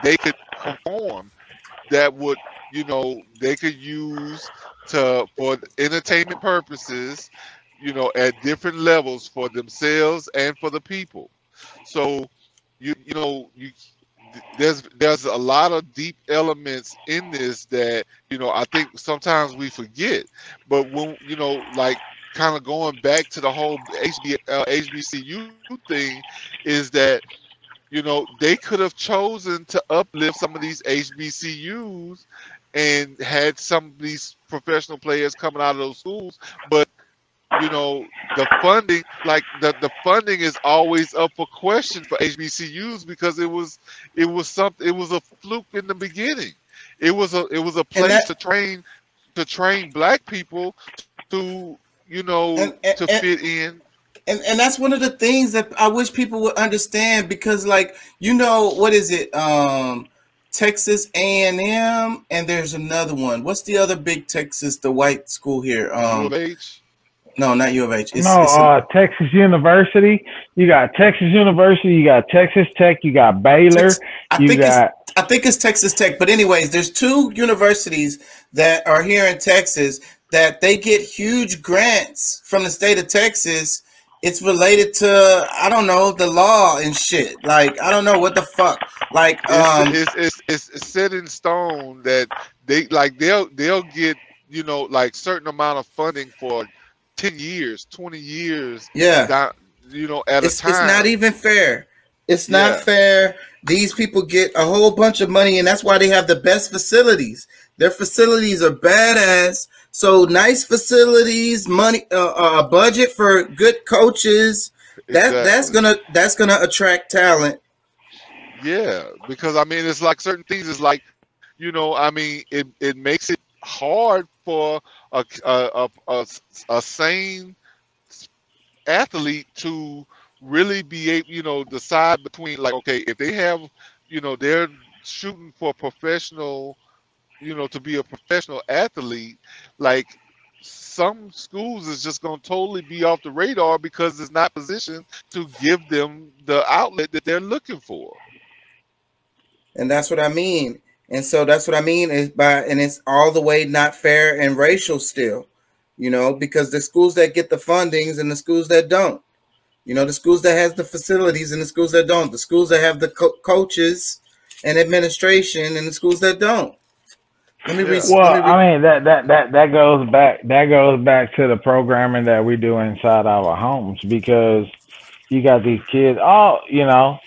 they could perform that would you know they could use to for entertainment purposes you know at different levels for themselves and for the people. So you you know you there's there's a lot of deep elements in this that you know I think sometimes we forget. But when you know like kind of going back to the whole HB, uh, HBCU thing is that you know they could have chosen to uplift some of these HBCUs and had some of these professional players coming out of those schools but you know the funding like the, the funding is always up for question for HBCUs because it was it was something it was a fluke in the beginning. It was a it was a place that- to train to train black people to you know And- and- to fit in. And and that's one of the things that I wish people would understand because like you know what is it? Um Texas A&M and there's another one. What's the other big Texas the white school here? U um of H no not U of H it's, no, it's a- uh, Texas University. You got Texas University. You got Texas Tech. You got Baylor. Tex- I you think got it's I think it's Texas Tech, but anyways, there's two universities that are here in Texas that they get huge grants from the state of Texas. It's related to I don't know the law and shit. Like I don't know what the fuck. Like um, it's, it's, it's, it's set in stone that they like they'll they'll get you know like certain amount of funding for 10 years 20 years Yeah. down, you know at it's, a time it's not even fair. It's not Yeah. fair. These people get a whole bunch of money, and that's why they have the best facilities. Their facilities are badass. So nice facilities, money, uh, uh, budget for good coaches. That that's gonna that's gonna attract talent. Yeah, because I mean, it's like certain things. It's like, you know, I mean, it, it makes it hard for a a, a, a, sane athlete to really be able, you know, decide between like, okay, if they have, you know, they're shooting for professional, you know, to be a professional athlete, like some schools is just going to totally be off the radar because it's not positioned to give them the outlet that they're looking for. And that's what I mean. And so that's what I mean is by and it's all the way not fair and racial still, you know, because the schools that get the fundings and the schools that don't. You know, the schools that has the facilities and the schools that don't. The schools that have the co- coaches and administration and the schools that don't. Let me read. Well, let me read- I mean that that that that goes back that goes back to the programming that we do inside our homes because you got these kids. Oh, you know,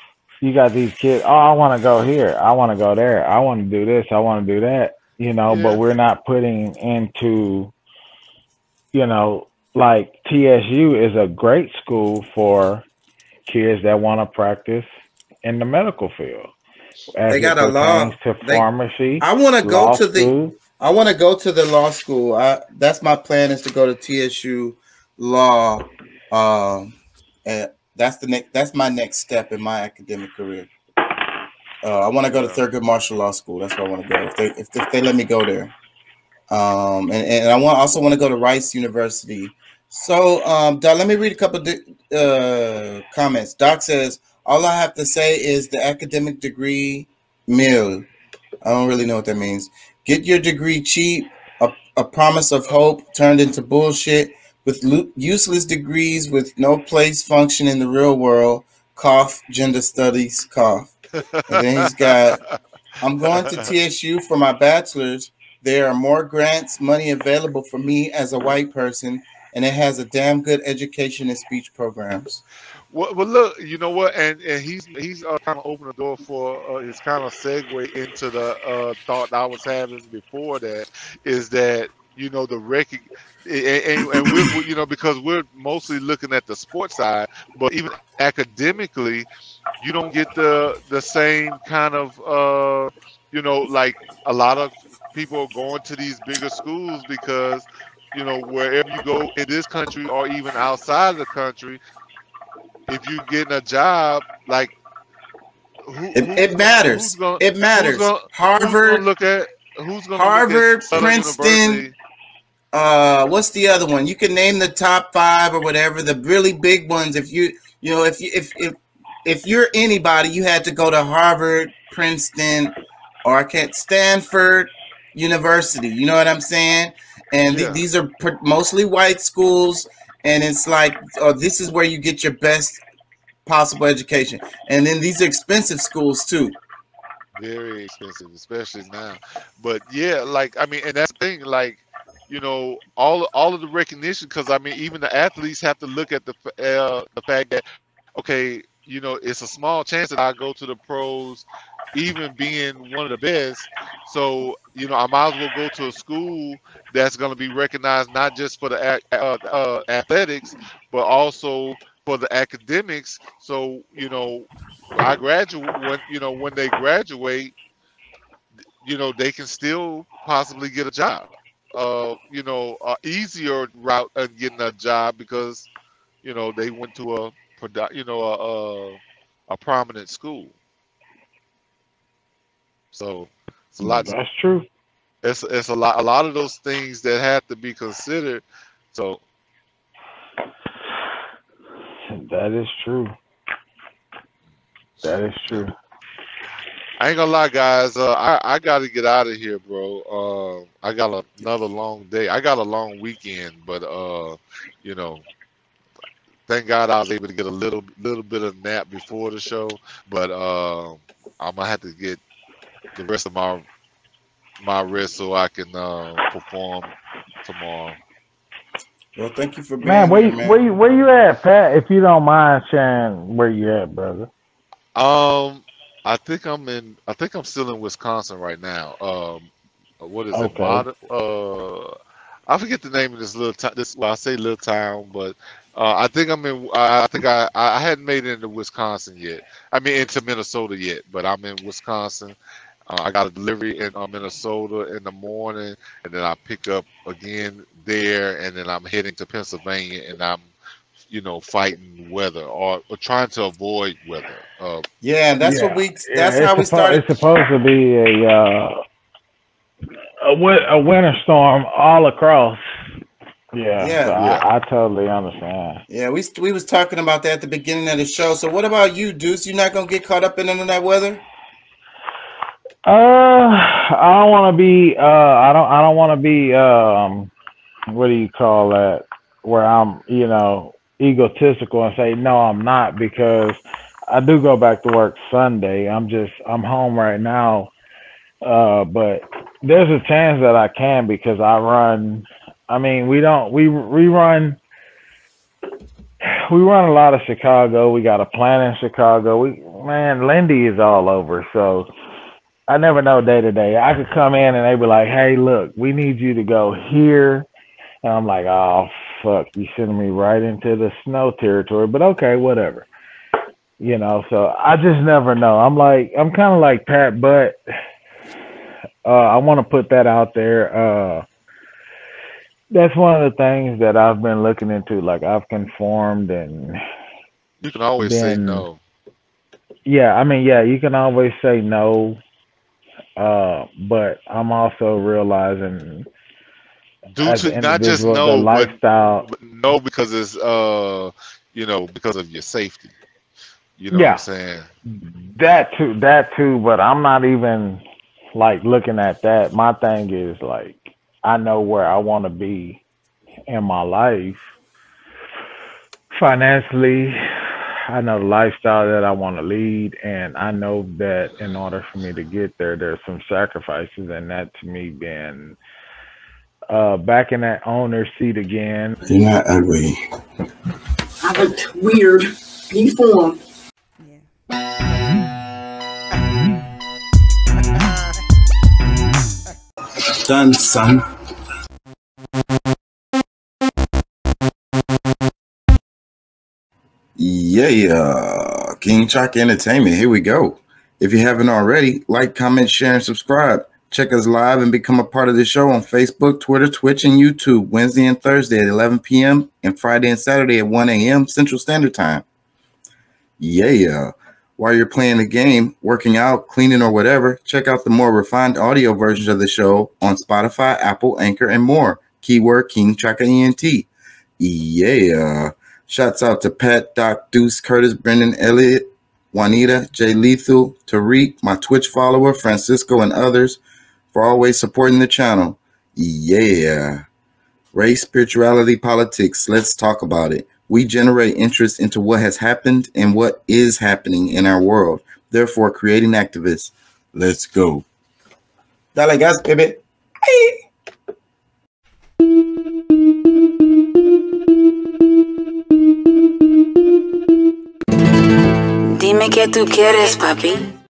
you got these kids. Oh, I want to go here. I want to go there. I want to do this. I want to do that. You know, but we're not putting into, you know, like TSU is a great school for kids that want to practice in the medical field. as They got a law. to They- pharmacy. I want to go to the. I want to go to the law school. I, that's my plan is to go to TSU law. Um, and that's the next. That's my next step in my academic career. Uh, I want to go to Thurgood Marshall Law School. That's where I want to go. If they if, if they let me go there. Um, and, and I want also want to go to Rice University. So, um, Doc, let me read a couple of uh, comments. Doc says, "All I have to say is the academic degree mill. I don't really know what that means. Get your degree cheap. A, a promise of hope turned into bullshit with useless degrees with no place function in the real world. Cough. Gender studies. Cough. And then he's got, I'm going to TSU for my bachelor's. There are more grants, money available for me as a white person, and it has a damn good education and speech programs. Well, well, look, you know what, and and he's he's uh, kind of opened the door for uh, his kind of segue into the uh, thought I was having before that is that you know the rec and, and, we're, we- you know because we're mostly looking at the sports side, but even academically, you don't get the the same kind of uh, you know like a lot of people are going to these bigger schools because you know wherever you go in this country or even outside of the country if you're getting a job, like who, It, who's it matters. gonna- it matters. Gonna, Harvard, look at who's Harvard, look at Southern Princeton. Uh, what's the other one? You can name the top five or whatever, the really big ones. If you, you know, if you, if if if you're anybody, you had to go to Harvard, Princeton, or I can't Stanford University. You know what I'm saying? And th- Yeah. these are pr- mostly white schools, and it's like, oh, this is where you get your best possible education. And then these are expensive schools too. Very expensive, especially now. But yeah, like I mean, and that's the thing, like you know, all all of the recognition, because I mean, even the athletes have to look at the uh, the fact that okay, you know, it's a small chance that I go to the pros, even being one of the best. So you know, I might as well go to a school that's going to be recognized not just for the uh, uh, athletics, but also for the academics. So you know, I graduate when you know when they graduate, you know they can still possibly get a job. Uh, you know, a easier route of getting a job because you know they went to a you know a a, a prominent school. So it's a lot. That's true. It's it's a lot a lot of those things that have to be considered. So That is true. That is true. I ain't gonna lie, guys. Uh, I I got to get out of here, bro. Uh, I got a, another long day. I got a long weekend, but uh, you know, thank God I was able to get a little little bit of nap before the show. But uh, I'm gonna have to get the rest of my my rest so I can uh, perform tomorrow. Well, thank you for being Man, where here, you, man. where you where you at, Pat? If you don't mind sharing where you at, brother. Um, I think I'm in. I think I'm still in Wisconsin right now. Um, what is it? Okay. Mod- uh, I forget the name of this little town. This well, I say little town, but uh, I think I'm in. I I think I I hadn't made it into Wisconsin yet. I mean into Minnesota yet, but I'm in Wisconsin. Uh, I got a delivery in uh, Minnesota in the morning, and then I pick up again there, and then I'm heading to Pennsylvania, and I'm, you know, fighting weather or, or trying to avoid weather. Uh, Yeah, and that's what we. That's Yeah, how we suppo- started. It's supposed to be a uh, a, win- a winter storm all across. Yeah, Yeah. so I, I totally understand. Yeah, we we was talking about that at the beginning of the show. So what about you, Deuce? You're not gonna get caught up in none of that weather? Uh, I don't want to be. Uh, I don't. I don't want to be. Um, what do you call that? Where I'm, you know, egotistical and say no, I'm not because I do go back to work Sunday. I'm just. I'm home right now. Uh, but there's a chance that I can because I run. I mean, we don't. We we run. We run a lot of Chicago. We got a plant in Chicago. We man, Lindy is all over. So I never know day to day. I could come in and they be like, "Hey, look, we need you to go here," and I'm like, "Oh fuck, you sending me right into the snow territory." But okay, whatever. You know, so I just never know. I'm like, I'm kind of like Pat, but uh, I want to put that out there. Uh, that's one of the things that I've been looking into. Like I've conformed and You can always say no. yeah, I mean, yeah, you can always say no, uh, but I'm also realizing Due to not just no, but, lifestyle. but no because it's uh you know because of your safety. You know Yeah. what I'm saying? That too, that too, but I'm not even like looking at that. My thing is like I know where I want to be in my life financially. I know the lifestyle that I want to lead, and I know that in order for me to get there, there's some sacrifices, and that to me being uh, back in that owner seat again. You're not ugly. I looked weird. Deformed. Done, son. Yeah, yeah. King Chaka Entertainment. Here we go. If you haven't already, like, comment, share, and subscribe. Check us live and become a part of the show on Facebook, Twitter, Twitch, and YouTube Wednesday and Thursday at 11 p.m. and Friday and Saturday at 1 a.m. Central Standard Time. Yeah. While you're playing the game, working out, cleaning, or whatever, check out the more refined audio versions of the show on Spotify, Apple, Anchor, and more. Keyword King Chaka ENT. Yeah. Shouts out to Pat, Doc, Deuce, Curtis, Brendan, Elliot, Juanita, Jay Lethal, Tariq, my Twitch follower, Francisco, and others for always supporting the channel. Yeah. Race, spirituality, politics. Let's talk about it. We generate interest into what has happened and what is happening in our world, therefore creating activists. Let's go. Dale gas, baby. Hey. Dime qué tú quieres, papi.